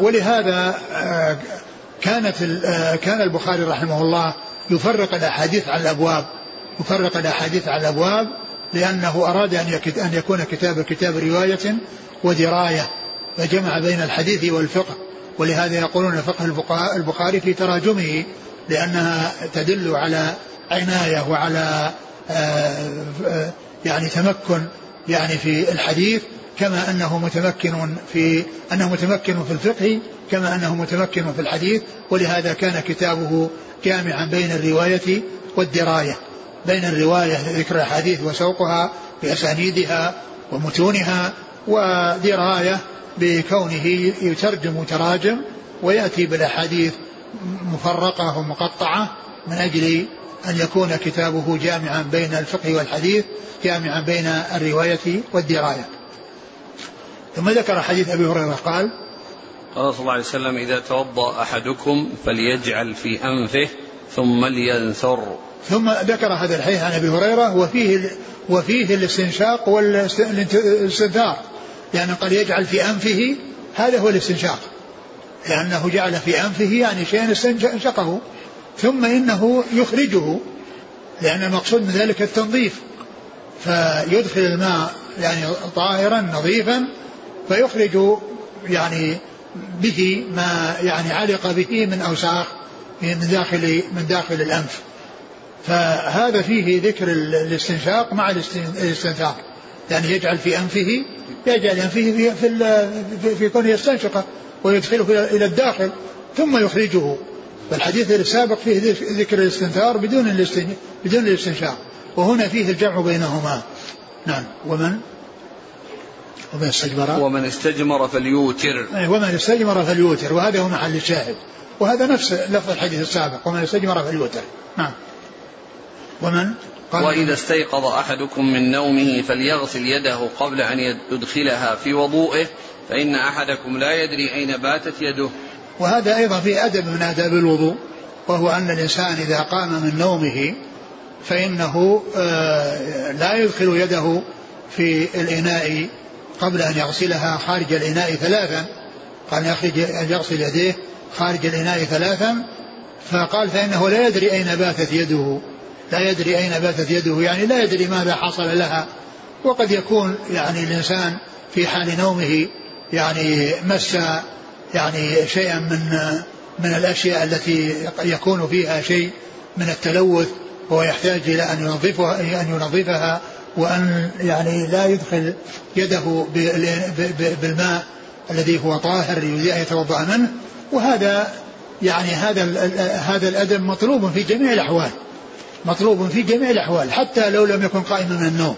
ولهذا كانت كان البخاري رحمه الله يفرق الأحاديث على الأبواب يفرق الأحاديث على الأبواب لأنه أراد أن يكون كتاب كتاب رواية ودراية فجمع بين الحديث والفقه. ولهذا يقولون فقه البخاري في تراجمه لأنها تدل على عناية وعلى آه، يعني تمكن يعني في الحديث كما أنه متمكن في أنه متمكن في الفقه كما أنه متمكن في الحديث ولهذا كان كتابه جامعا بين الرواية والدراية بين الرواية ذكر الحديث وسوقها بأسانيدها ومتونها ودراية بكونه يترجم تراجم ويأتي بالأحاديث مفرقة ومقطعة من أجل أن يكون كتابه جامعا بين الفقه والحديث جامعا بين الرواية والدراية. ثم ذكر حديث أبي هريرة قال قال صلى الله عليه وسلم إذا توضأ أحدكم فليجعل في أنفه ثم لينثر. ثم ذكر هذا الحديث عن أبي هريرة وفيه وفيه الاستنشاق والاستنثار. يعني قال يجعل في أنفه هذا هو الاستنشاق. لأنه جعل في أنفه يعني شيئا استنشقه ثم إنه يخرجه لأن المقصود من ذلك التنظيف. فيدخل الماء يعني طاهرا نظيفا فيخرج يعني به ما يعني علق به من أوساخ من داخل من داخل الأنف. فهذا فيه ذكر الاستنشاق مع الاستنثار يعني يجعل في أنفه يجعل أنفه في في, في كونه يستنشقه ويدخله إلى الداخل ثم يخرجه. فالحديث السابق فيه ذكر الاستنثار بدون بدون الاستنشاق. وهنا فيه الجمع بينهما. نعم. ومن؟ ومن استجمر؟ ومن استجمر فليوتر. ومن استجمر فليوتر. وهذا هو محل الشاهد. وهذا نفس لفظ الحديث السابق. ومن استجمر فليوتر. نعم. ومن؟ قال وإذا استيقظ أحدكم من نومه فليغسل يده قبل أن يدخلها في وضوئه فإن أحدكم لا يدري أين باتت يده. وهذا أيضا في أدب من آداب الوضوء وهو أن الإنسان إذا قام من نومه فإنه آه، لا يدخل يده في الإناء قبل أن يغسلها خارج الإناء ثلاثا قال يخرج أن يغسل يديه خارج الإناء ثلاثا فقال فإنه لا يدري أين باتت يده. لا يدري أين باتت يده يعني لا يدري ماذا حصل لها. وقد يكون يعني الإنسان في حال نومه يعني مس يعني شيئا من من الأشياء التي يكون فيها شيء من التلوث وهو يحتاج إلى أن ينظفها أن ينظفها وأن يعني لا يدخل يده بالماء الذي هو طاهر يريد أن يتوضأ منه. وهذا يعني هذا هذا الأدب مطلوب في جميع الأحوال مطلوب في جميع الأحوال حتى لو لم يكن قائما من النوم.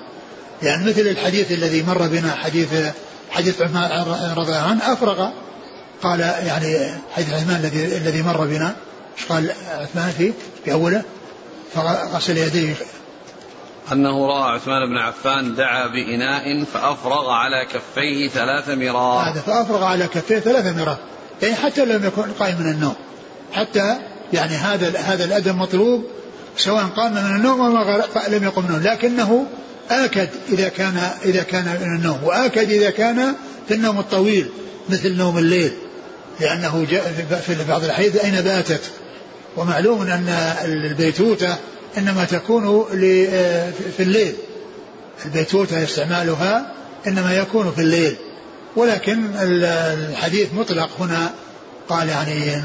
يعني مثل الحديث الذي مر بنا حديث حديث عثمان رضي الله عنه أفرغ قال يعني حديث عثمان الذي الذي مر بنا إيش قال؟ عثمان فيه في أوله فغسل يديه. أنه رأى عثمان بن عفان دعا بإناء فأفرغ على كفيه ثلاث مرات هذا فأفرغ على كفيه ثلاث مرات يعني حتى لم يكن قائم من النوم. حتى يعني هذا هذا الأدب مطلوب سواء قام من النوم أو لم يقم من النوم. لكنه آكد إذا كان إذا كان من النوم وآكد إذا كان في النوم الطويل مثل نوم الليل. لأنه جاء في بعض الأحيان أين باتت؟ ومعلوم أن البيتوتة إنما تكون في الليل. البيتوتة استعمالها إنما يكون في الليل. ولكن الحديث مطلق هنا. قال يعني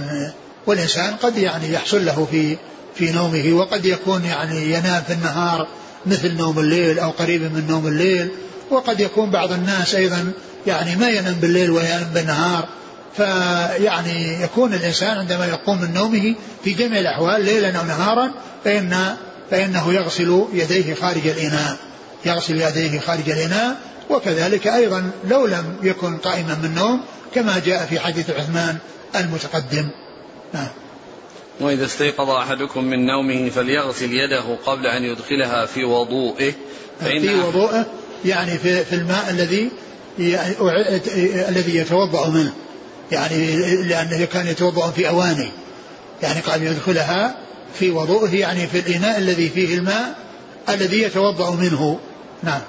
والإنسان قد يعني يحصل له في في نومه وقد يكون يعني ينام في النهار مثل نوم الليل أو قريب من نوم الليل. وقد يكون بعض الناس أيضا يعني ما ينام بالليل وينام بالنهار. فيعني يكون الإنسان عندما يقوم من نومه في جميع الأحوال ليلا أو نهارا فإن فإنه يغسل يديه خارج الإناء. يغسل يديه خارج الإناء وكذلك أيضا لو لم يكن قائما من النوم كما جاء في حديث عثمان المتقدم. نعم. وإذا استيقظ أحدكم من نومه فليغسل يده قبل أن يدخلها في وضوئه. فإن في وضوئه يعني في, في الماء الذي الذي يتوضأ منه. يعني لأنه كان يتوضأ في أواني يعني قال يدخلها في وضوءه يعني في الإناء الذي فيه الماء الذي يتوضأ منه. نعم.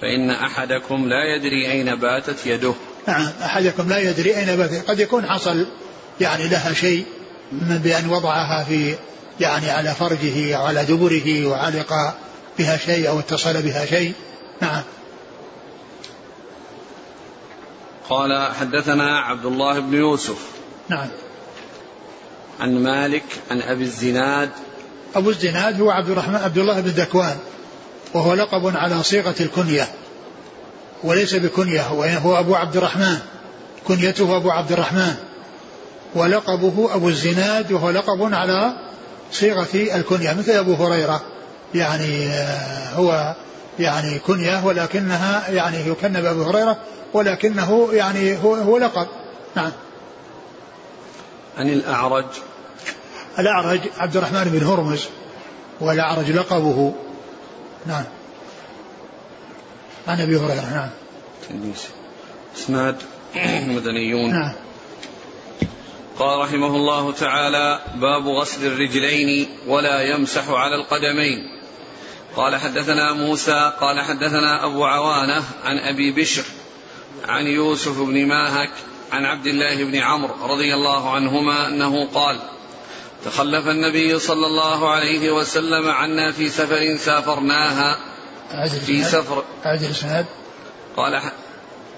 فإن أحدكم لا يدري أين باتت يده. نعم. أحدكم لا يدري أين باتت. قد يكون حصل يعني لها شيء من بأن وضعها في يعني على فرجه أو على دبره وعلق بها شيء أو اتصل بها شيء. نعم. قال حدثنا عبد الله بن يوسف. نعم. عن مالك عن أبي الزناد. أبو الزناد هو عبد الرحمن عبد الله بن ذكوان وهو لقب على صيغة الكنية وليس بكنية هو أبو عبد الرحمن كنيته أبو عبد الرحمن ولقبه أبو الزناد وهو لقب على صيغة الكنية مثل أبو هريرة يعني آه، هو يعني كنية ولكنها يعني يكن بأبو هريرة ولكنه يعني هو, هو لقب. نعم. عن الأعرج. الأعرج عبد الرحمن بن هرمز والأعرج لقبه. نعم. عن أبي هريرة نعم. إسناد مدنيون. نعم. قال رحمه الله تعالى باب غسل الرجلين ولا يمسح على القدمين. قال حدثنا موسى قال حدثنا أبو عوانة عن أبي بشر عن يوسف بن ماهك عن عبد الله بن عمرو رضي الله عنهما أنه قال تخلف النبي صلى الله عليه وسلم عنا في سفر سافرناها في سفر قال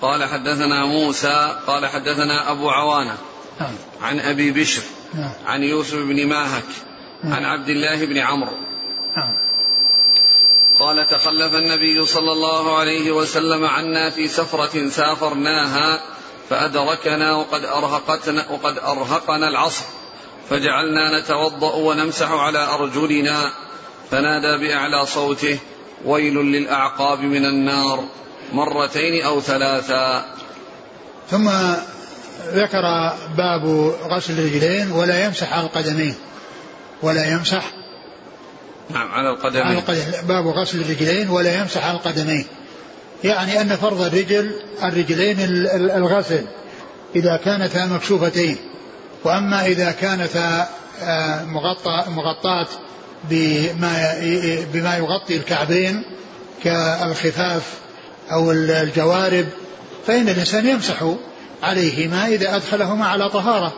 قال حدثنا موسى قال حدثنا أبو عوانة نعم. عن أبي بشر نعم. عن يوسف بن ماهك نعم. عن عبد الله بن عمرو نعم. قال تخلف النبي صلى الله عليه وسلم عنا في سفرة سافرناها فأدركنا وقد أرهقتنا وقد أرهقنا العصر. فجعلنا نتوضأ ونمسح على أرجلنا. فنادى بأعلى صوته ويل للأعقاب من النار. مرتين أو ثلاثا ثم ذكر باب غسل الرجلين ولا يمسح على القدمين. ولا يمسح نعم على القدمين. على القدمين باب غسل الرجلين ولا يمسح على القدمين. يعني أن فرض الرجل الرجلين الغسل إذا كانتا مكشوفتين. وأما إذا كانتا آه، مغطى مغطاة بما بما يغطي الكعبين كالخفاف أو الجوارب فإن الإنسان يمسح عليهما إذا أدخلهما على طهارة.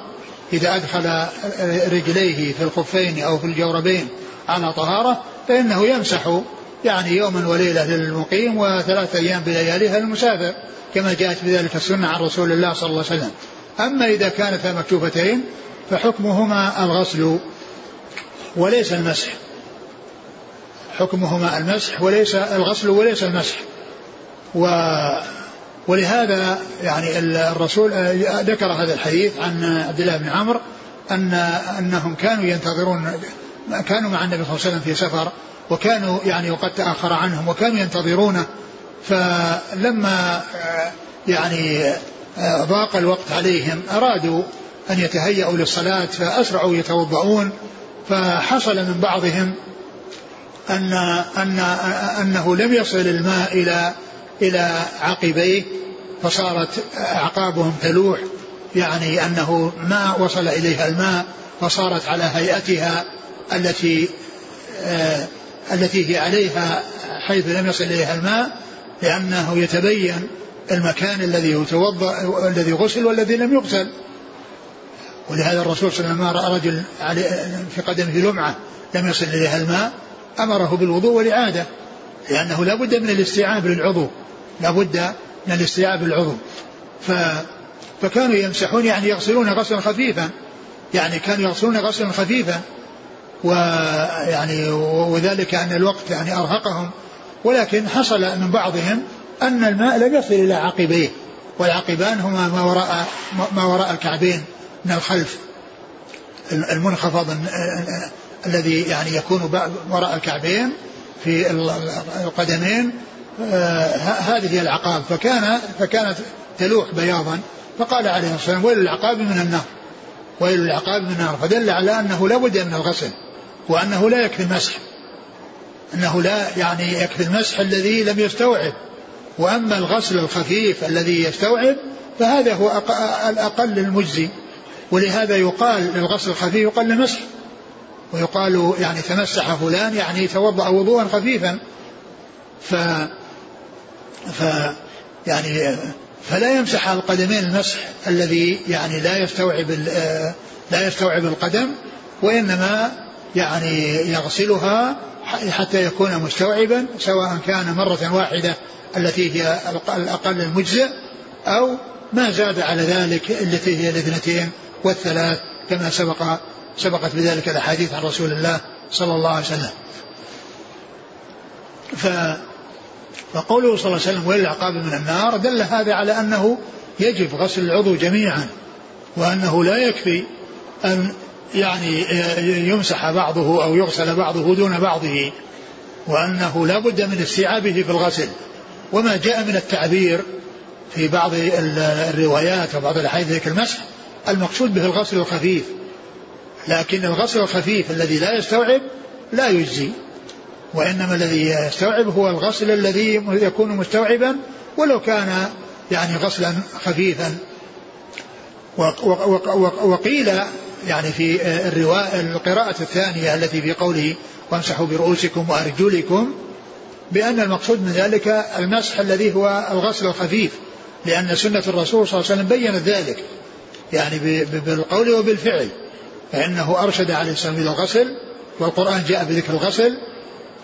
إذا أدخل رجليه في الخفين أو في الجوربين. على طهارة فإنه يمسح يعني يوما وليلة للمقيم وثلاثة أيام بلياليها للمسافر كما جاءت بذلك السنة عن رسول الله صلى الله عليه وسلم. أما إذا كانتا مكشوفتين فحكمهما الغسل وليس المسح. حكمهما المسح وليس الغسل وليس المسح. و ولهذا يعني الرسول ذكر هذا الحديث عن عبد الله بن عمرو أن أنهم كانوا ينتظرون كانوا مع النبي صلى الله عليه وسلم في سفر وكانوا يعني وقد تآخر عنهم وكانوا ينتظرونه. فلما يعني ضاق الوقت عليهم أرادوا أن يتهيأوا للصلاة فأسرعوا يتوضؤون فحصل من بعضهم أن أن أنه لم يصل الماء إلى إلى عقبيه فصارت أعقابهم تلوح يعني أنه ما وصل إليها الماء فصارت على هيئتها التي آه التي هي عليها حيث لم يصل إليها الماء لأنه يتبين المكان الذي يتوضأ الذي غسل والذي لم يغسل. ولهذا الرسول صلى الله عليه وسلم رأى رجل في قدمه لمعة لم يصل إليها الماء أمره بالوضوء والإعادة لأنه لا بد من الاستيعاب للعضو لابد من الاستيعاب العضو ف فكانوا يمسحون يعني يغسلون غسلا خفيفا يعني كانوا يغسلون غسلا خفيفا ويعني وذلك أن الوقت يعني أرهقهم ولكن حصل من بعضهم أن الماء لم يصل إلى عقبيه والعقبان هما ما وراء ما وراء الكعبين من الخلف المنخفض الذي يعني يكون وراء الكعبين في القدمين آه هذه هي العقاب. فكان فكانت تلوح بياضا فقال عليه الصلاة والسلام ويل العقاب من النار ويل العقاب من النار. فدل على أنه لا بد من الغسل. وأنه لا يكفي المسح. أنه لا يعني يكفي المسح الذي لم يستوعب. وأما الغسل الخفيف الذي يستوعب فهذا هو الأقل المجزي ولهذا يقال للغسل الخفيف يقال المسح. ويقال يعني تمسح فلان يعني توضأ وضوءا خفيفا. ف ف يعني فلا يمسح على القدمين المسح الذي يعني لا يستوعب لا يستوعب القدم. وإنما يعني يغسلها حتى يكون مستوعبا سواء كان مرة واحدة التي هي الأقل المجزئ أو ما زاد على ذلك التي هي الإثنتين والثلاث كما سبق سبقت بذلك الأحاديث عن رسول الله صلى الله عليه وسلم. ف فقوله صلى الله عليه وسلم العقاب من النار دل هذا على أنه يجب غسل العضو جميعا وأنه لا يكفي أن يعني يمسح بعضه أو يغسل بعضه دون بعضه وأنه لا بد من استيعابه في الغسل. وما جاء من التعبير في بعض الروايات وبعض الأحاديث ذكر المسح المقصود به الغسل الخفيف. لكن الغسل الخفيف الذي لا يستوعب لا يجزي وإنما الذي يستوعب هو الغسل الذي يكون مستوعبا ولو كان يعني غسلا خفيفا. وقيل يعني في الرواية القراءة الثانية التي في قوله وامسحوا برؤوسكم وأرجلكم بأن المقصود من ذلك المسح الذي هو الغسل الخفيف لأن سنة الرسول صلى الله عليه وسلم بينت ذلك يعني بالقول وبالفعل فإنه أرشد عليه السلام إلى الغسل والقرآن جاء بذكر الغسل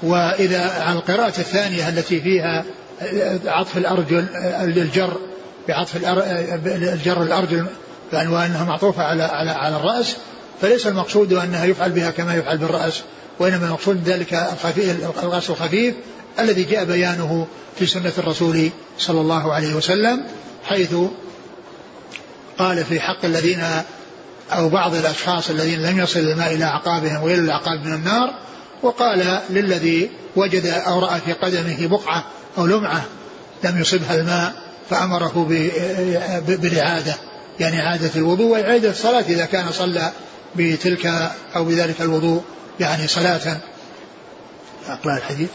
وإذا عن القراءة الثانية التي فيها عطف الأرجل الجر بعطف الجر الأرجل يعني وأنها معطوفة على على على الرأس فليس المقصود أنها يفعل بها كما يفعل بالرأس وإنما المقصود ذلك الغسل الخفيف الذي جاء بيانه في سنة الرسول صلى الله عليه وسلم حيث قال في حق الذين أو بعض الأشخاص الذين لم يصل الماء إلى أعقابهم وإلى الأعقاب من النار وقال للذي وجد أو رأى في قدمه بقعة أو لمعة لم يصبها الماء فأمره بالإعادة يعني إعادة الوضوء وإعادة الصلاة إذا كان صلى بتلك أو بذلك الوضوء يعني صلاة. أقرأ الحديث.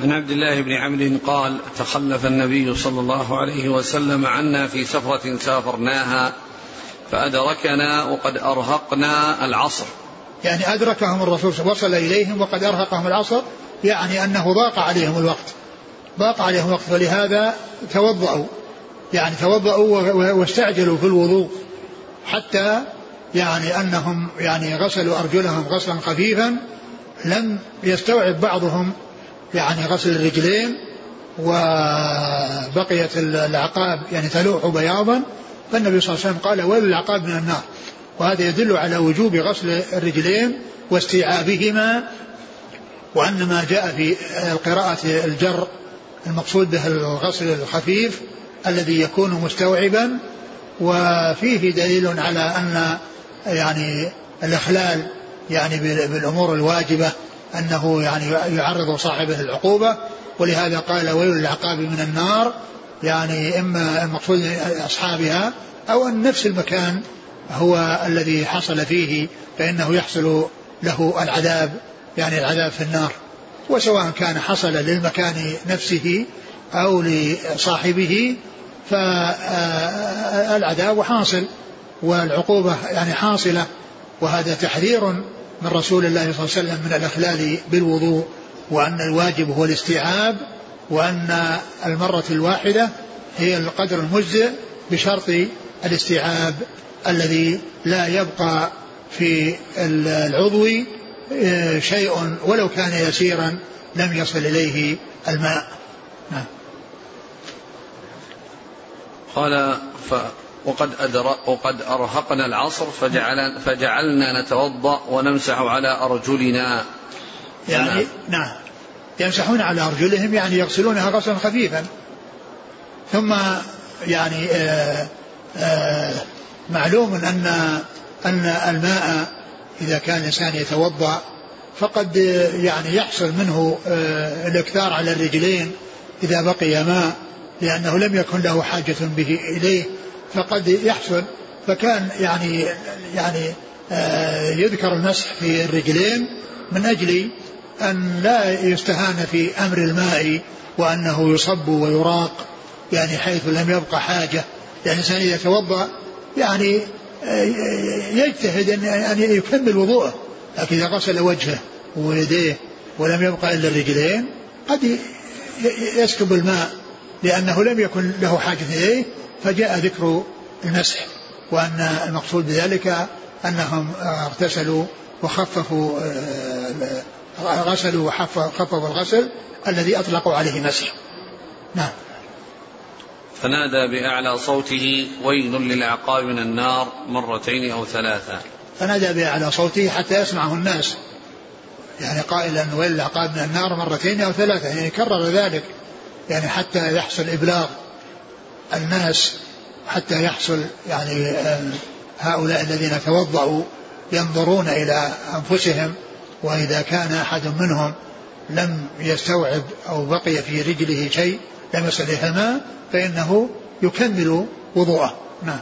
عن عبد الله بن عمرو قال تخلف النبي صلى الله عليه وسلم عنا في سفرة سافرناها فأدركنا وقد أرهقنا العصر. يعني أدركهم الرسول وصل إليهم وقد أرهقهم العصر يعني أنه ضاق عليهم الوقت. ضاق عليهم الوقت ولهذا توضأوا. يعني توضأوا واستعجلوا في الوضوء حتى يعني أنهم يعني غسلوا أرجلهم غسلا خفيفا. لم يستوعب بعضهم يعني غسل الرجلين وبقيت العقاب يعني تلوح بياضا. فالنبي صلى الله عليه وسلم قال ويل العقاب من النار وهذا يدل على وجوب غسل الرجلين واستيعابهما وأن ما جاء في القراءة الجر المقصود به الغسل الخفيف الذي يكون مستوعبا وفيه دليل على أن يعني الإخلال يعني بالأمور الواجبة أنه يعني يعرض صاحبه للعقوبة ولهذا قال ويل العقاب من النار يعني إما المقصود أصحابها أو أن نفس المكان هو الذي حصل فيه فإنه يحصل له العذاب يعني العذاب في النار. وسواء كان حصل للمكان نفسه أو لصاحبه فالعذاب حاصل والعقوبة يعني حاصلة وهذا تحذير من رسول الله صلى الله عليه وسلم من الإخلال بالوضوء وأن الواجب هو الاستيعاب وأن المرة الواحدة هي القدر المجزئ بشرط الاستيعاب الذي لا يبقى في العضو آه، شيء ولو كان يسيرا لم يصل إليه الماء. نعم. قال ف وقد أدر وقد أرهقنا العصر فجعل فجعلنا نتوضأ ونمسح على أرجلنا. يعني نعم. يمسحون على أرجلهم يعني يغسلونها غسلا خفيفا. ثم يعني آآ آه، آآ آه، معلوم أن أن الماء إذا كان الإنسان يتوضأ فقد يعني يحصل منه آه، الإكثار على الرجلين إذا بقي ماء. لأنه لم يكن له حاجة به إليه فقد يحصل فكان يعني يعني آه، يذكر المسح في الرجلين من أجل أن لا يستهان في أمر الماء وأنه يصب ويراق يعني حيث لم يبقى حاجة. يعني الإنسان إذا توضأ يعني آه، يجتهد أن يكمل وضوءه لكن إذا غسل وجهه ويديه ولم يبقى إلا الرجلين قد يسكب الماء. لأنه لم يكن له حاجة إليه فجاء ذكر المسح وأن المقصود بذلك أنهم اغتسلوا وخففوا آه، غسلوا وخففوا الغسل الذي أطلقوا عليه مسح. نعم. فنادى بأعلى صوته ويل للعقاب من النار مرتين أو ثلاثا فنادى بأعلى صوته حتى يسمعه الناس. يعني قائلا وإلا قال من النار مرتين أو ثلاثة يعني كرر ذلك. يعني حتى يحصل إبلاغ الناس حتى يحصل يعني هؤلاء الذين توضأوا ينظرون إلى أنفسهم وإذا كان أحد منهم لم يستوعب أو بقي في رجله شيء لم يصل إليها الماء فإنه يكمل وضوءه. نعم.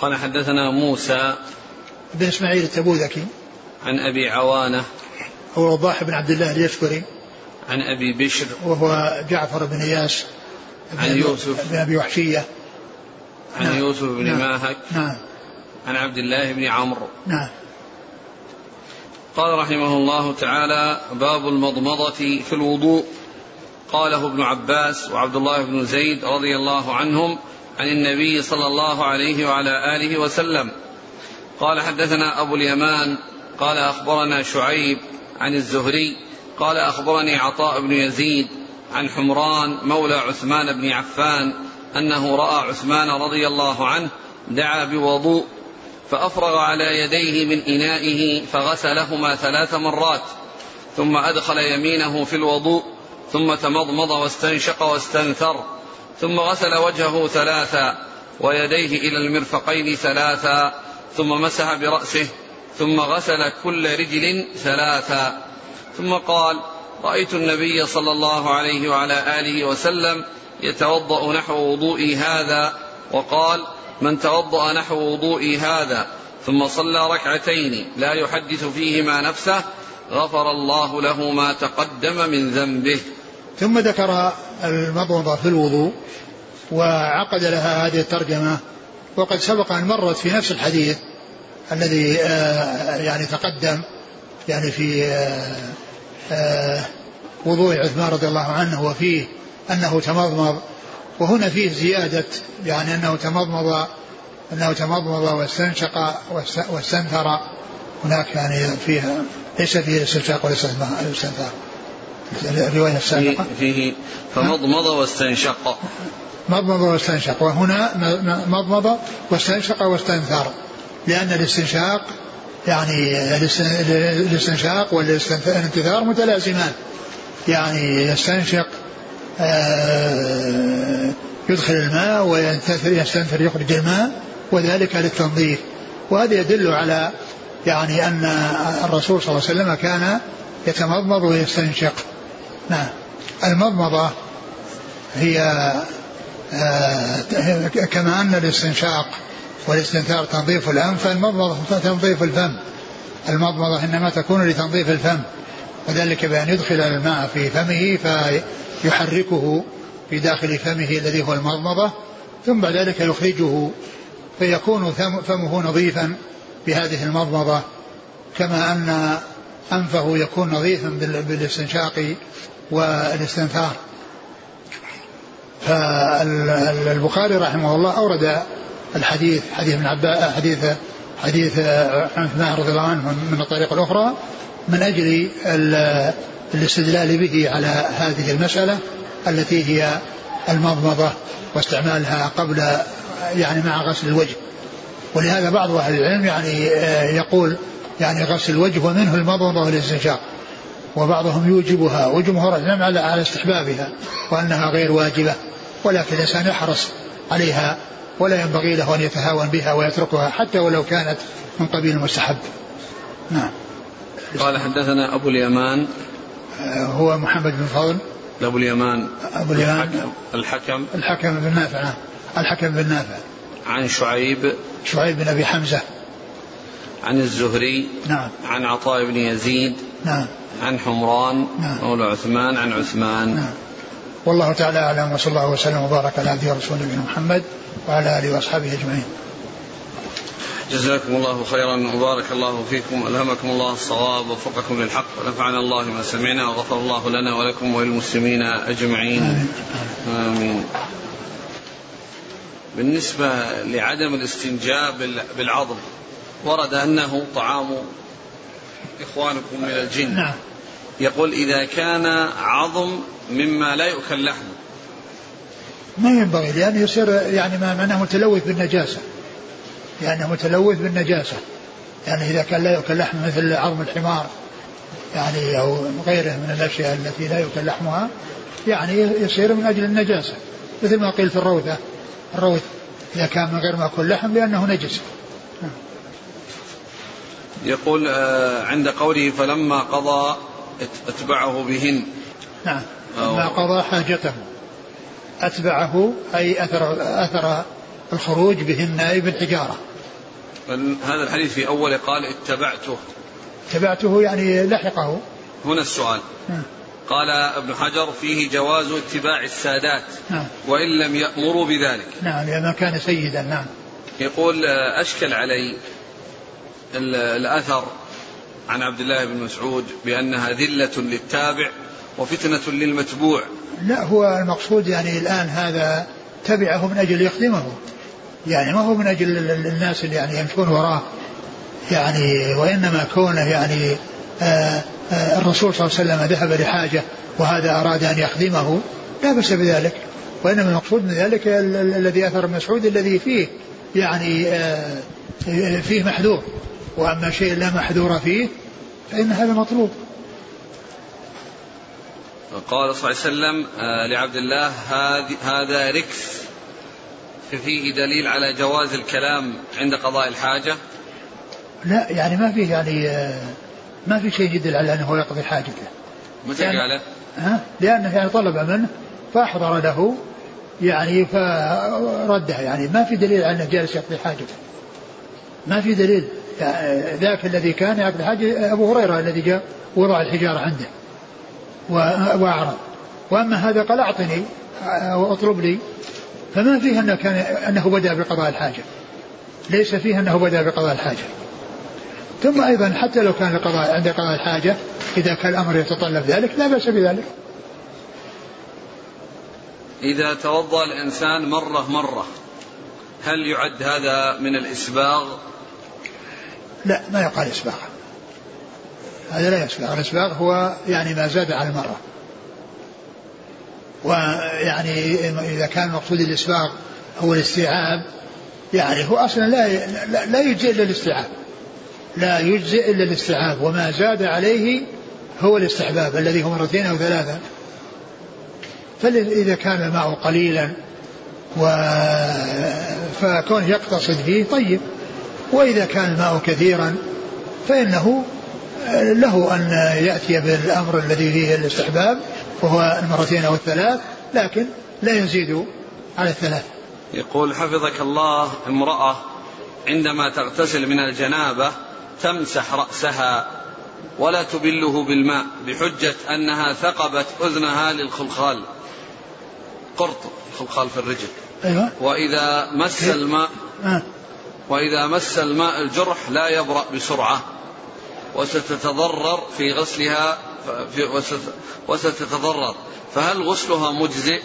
قال حدثنا موسى بن إسماعيل التبوذكي. عن أبي عوانة. هو وضاح بن عبد الله اليشكري. عن أبي بشر وهو جعفر بن إياس عن يوسف. بن أبي وحشية. عن نعم. يوسف بن نعم. ماهك. نعم. عن عبد الله بن عمرو. نعم. قال رحمه الله تعالى باب المضمضة في الوضوء. قاله ابن عباس وعبد الله بن زيد رضي الله عنهم عن النبي صلى الله عليه وعلى آله وسلم. قال حدثنا أبو اليمان قال أخبرنا شعيب عن الزهري قال أخبرني عطاء بن يزيد عن حمران مولى عثمان بن عفان أنه رأى عثمان رضي الله عنه دعا بوضوء فأفرغ على يديه من إنائه فغسلهما ثلاث مرات ثم أدخل يمينه في الوضوء ثم تمضمض واستنشق واستنثر ثم غسل وجهه ثلاثا ويديه إلى المرفقين ثلاثا ثم مسح برأسه ثم غسل كل رجل ثلاثا. ثم قال رأيت النبي صلى الله عليه وعلى آله وسلم يتوضأ نحو وضوئي هذا وقال من توضأ نحو وضوئي هذا ثم صلى ركعتين لا يحدث فيهما نفسه غفر الله له ما تقدم من ذنبه. ثم ذكر المضمضة في الوضوء وعقد لها هذه الترجمة وقد سبق أن مرت في نفس الحديث الذي آه، يعني تقدم. يعني في آه، آه، وضوء عثمان رضي الله عنه وفيه أنه تمضمض. وهنا فيه زيادة يعني أنه تمضمض أنه تمضمض واستنشق واستنثر. هناك يعني فيها ليس فيه الاستنشاق والاستنثار الرواية السابقة. فيه فمضمض واستنشق. مضمض واستنشق. وهنا مضمض واستنشق واستنثر. لأن الاستنشاق يعني الاستنشاق والانتثار متلازمان. يعني يستنشق آه، يدخل الماء وينتثر يستنثر يخرج الماء وذلك للتنظيف. وهذا يدل على يعني أن الرسول صلى الله عليه وسلم كان يتمضمض ويستنشق. نعم. المضمضة هي آه، كما أن الاستنشاق والاستنثار تنظيف الأنف فالمضمضة تنظيف الفم. المضمضة إنما تكون لتنظيف الفم. وذلك بأن يدخل الماء في فمه فيحركه في داخل فمه الذي هو المضمضة ثم بعد ذلك يخرجه فيكون فمه نظيفا بهذه المضمضة كما أن أنفه يكون نظيفا بالاستنشاق والاستنثار. فالبخاري رحمه الله أورد الحديث حديث ابن عباس حديث حديث عثمان رضي الله عنه من الطريق الأخرى من أجل الاستدلال به على هذه المسألة التي هي المضمضة واستعمالها قبل يعني مع غسل الوجه. ولهذا بعض أهل العلم يعني يقول يعني غسل الوجه ومنه المضمضة والاستنشاق. وبعضهم يوجبها وجمهور العلم على على استحبابها وأنها غير واجبة ولكن الإنسان يحرص عليها ولا ينبغي له أن يتهاون بها ويتركها حتى ولو كانت من قبيل المستحب. نعم. قال حدثنا أبو اليمان. آه، هو محمد بن فضل. أبو اليمان. أبو اليمان. الحكم الحكم. بن نافع. نعم الحكم بن نافع. عن شعيب. شعيب بن أبي حمزة. عن الزهري. نعم. عن عطاء بن يزيد. نعم. عن حمران. نعم. مولى عثمان. عن عثمان. نعم. والله تعالى أعلم وصلى الله وسلم وبارك على عبده ورسوله نبينا محمد وعلى آله وأصحابه أجمعين. جزاكم الله خيرا وبارك الله فيكم ألهمكم الله الصواب ووفقكم للحق ونفعنا الله ما سمعنا وغفر الله لنا ولكم وللمسلمين أجمعين آمين. بالنسبة لعدم الاستنجاب بالعظم ورد أنه طعام إخوانكم من الجن نعم يقول إذا كان عظم مما لا يؤكل لحمه ما ينبغي لأنه يصير يعني ما معناه متلوث بالنجاسة. يعني متلوث بالنجاسة. يعني إذا كان لا يؤكل لحم مثل عظم الحمار يعني أو غيره من الأشياء التي لا يؤكل لحمها يعني يصير من أجل النجاسة. مثل ما قيل في الروثة. الروث إذا كان من غير مأكل لحم لأنه نجس. يقول آه، عند قوله فلما قضى أتبعه بهن. نعم. لما قضى حاجته. أتبعه أي أثر أثر الخروج بهن أي بالحجارة هذا الحديث في أول قال اتبعته. اتبعته يعني لحقه. هنا السؤال. نعم. قال ابن حجر فيه جواز اتباع السادات. نعم. وإن لم يأمروا بذلك. نعم لما كان سيدا. نعم. يقول أشكل علي الأثر عن عبد الله بن مسعود بأنها ذلة للتابع وفتنة للمتبوع. لا هو المقصود يعني الآن هذا تبعه من أجل يخدمه. يعني ما هو من أجل الناس اللي يعني يمشون وراه. يعني وإنما كونه يعني آه آه الرسول صلى الله عليه وسلم ذهب لحاجة وهذا أراد أن يخدمه لا بأس بذلك. وإنما المقصود من ذلك الذي أثر مسعود الذي فيه يعني آه فيه محذور. وأما شيء لا محذور فيه فإن هذا مطلوب. قال صلى الله عليه وسلم آه، لعبد الله هذا ركس فيه دليل على جواز الكلام عند قضاء الحاجة؟ لا يعني ما فيه يعني آه، ما في شيء يدل على أنه يقضي حاجته. متى قاله؟ ها؟ لأنه يعني طلب منه فأحضر له يعني فرده يعني ما في دليل على أنه جالس يقضي حاجته. ما في دليل. ذاك الذي كان يقضي حاجة أبو هريرة الذي جاء وضع الحجارة عنده وأعرض. وأما هذا قال أعطني واطلب لي. فما فيه أنه, كان أنه بدأ بقضاء الحاجة. ليس فيه أنه بدأ بقضاء الحاجة. ثم أيضا حتى لو كان القضاء عند قضاء الحاجة إذا كان الأمر يتطلب ذلك لا بأس بذلك. إذا توضأ الإنسان مرة مرة هل يعد هذا من الإسباغ؟ لا ما يقال إسباغ. هذا لا يسبغ الإسباغ هو يعني ما زاد على المرة ويعني إذا كان مقصود الإسباغ هو الاستيعاب يعني هو أصلا لا لا يجزئ إلا الاستيعاب. لا يجزئ إلا الاستيعاب. وما زاد عليه هو الاستحباب الذي هو مرتين أو ثلاثة. فإذا كان الماء قليلا و فكونه يقتصد فيه طيب. وإذا كان الماء كثيرا فإنه له أن يأتي بالأمر الذي فيه الاستحباب وهو المرتين أو الثلاث لكن لا يزيد على الثلاث يقول حفظك الله امرأة عندما تغتسل من الجنابة تمسح رأسها ولا تبله بالماء بحجة أنها ثقبت أذنها للخلخال قرط الخلخال في الرجل أيوة. وإذا مس الماء آه. وإذا مس الماء الجرح لا يبرأ بسرعة وستتضرر في غسلها في وستتضرر. فهل غسلها مجزئ؟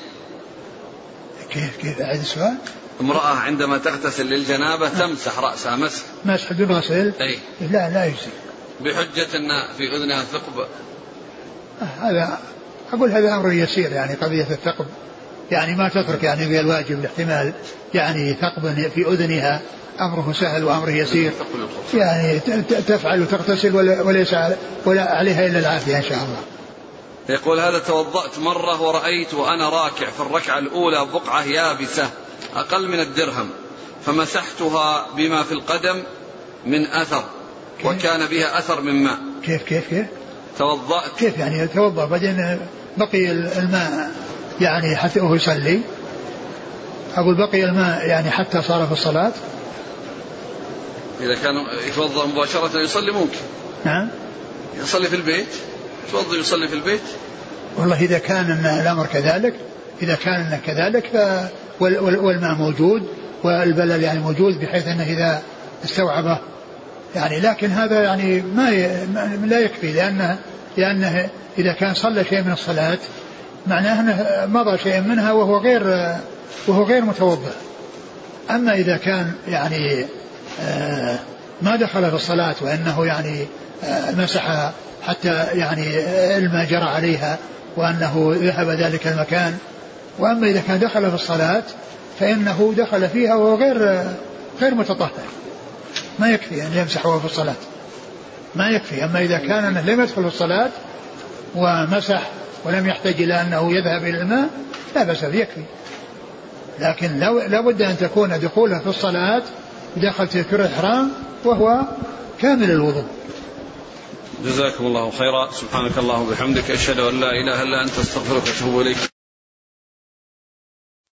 كيف كيف؟ أعيد السؤال؟ امرأة عندما تغتسل للجنابة تمسح رأسها مسح. مسح بدون غسل؟ أي. لا لا يجزي بحجة أن في أذنها ثقب. هذا أقول هذا أمر يسير يعني قضية الثقب. يعني ما تترك يعني في الواجب الاحتمال يعني ثقب في أذنها أمره سهل وأمره يسير. يعني تفعل وتغتسل وليس ولا عليها إلا العافية إن شاء الله. يقول هذا توضأت مرة ورأيت وأنا راكع في الركعة الأولى بقعة يابسة أقل من الدرهم فمسحتها بما في القدم من أثر؟ وكان بها أثر من ماء. كيف كيف كيف؟ توضأت. كيف يعني توضأ بعدين بقي الماء. يعني حتى وهو يصلي. أقول بقي الماء يعني حتى صار في الصلاة. إذا كان يتوضأ مباشرة يصلي ممكن. نعم. يصلي في البيت. يتوضأ يصلي في البيت. والله إذا كان الأمر كذلك إذا كان كذلك ف والماء موجود والبلل يعني موجود بحيث أنه إذا استوعبه. يعني لكن هذا يعني ما لا يكفي لأنه لأنه إذا كان صلى شيء من الصلاة معناه أنه مضى شيء منها وهو غير وهو غير متوضأ أما إذا كان يعني آه، ما دخل في الصلاة وأنه يعني آه، مسح حتى يعني الماء جرى عليها وأنه ذهب ذلك المكان. وأما إذا كان دخل في الصلاة فإنه دخل فيها وهو غير غير متطهر. ما يكفي أن يمسح وهو في الصلاة. ما يكفي. أما إذا كان لم يدخل الصلاة ومسح ولم يحتاج إلى أنه يذهب إلى الماء لا بأس يكفي. لكن لو لابد أن تكون دخوله في الصلاة في كرة الإحرام وهو كامل الوضوء. جزاكم الله خيرا. سبحانك اللهم وبحمدك أشهد أن لا إله إلا أنت أستغفرك وأتوب إليك.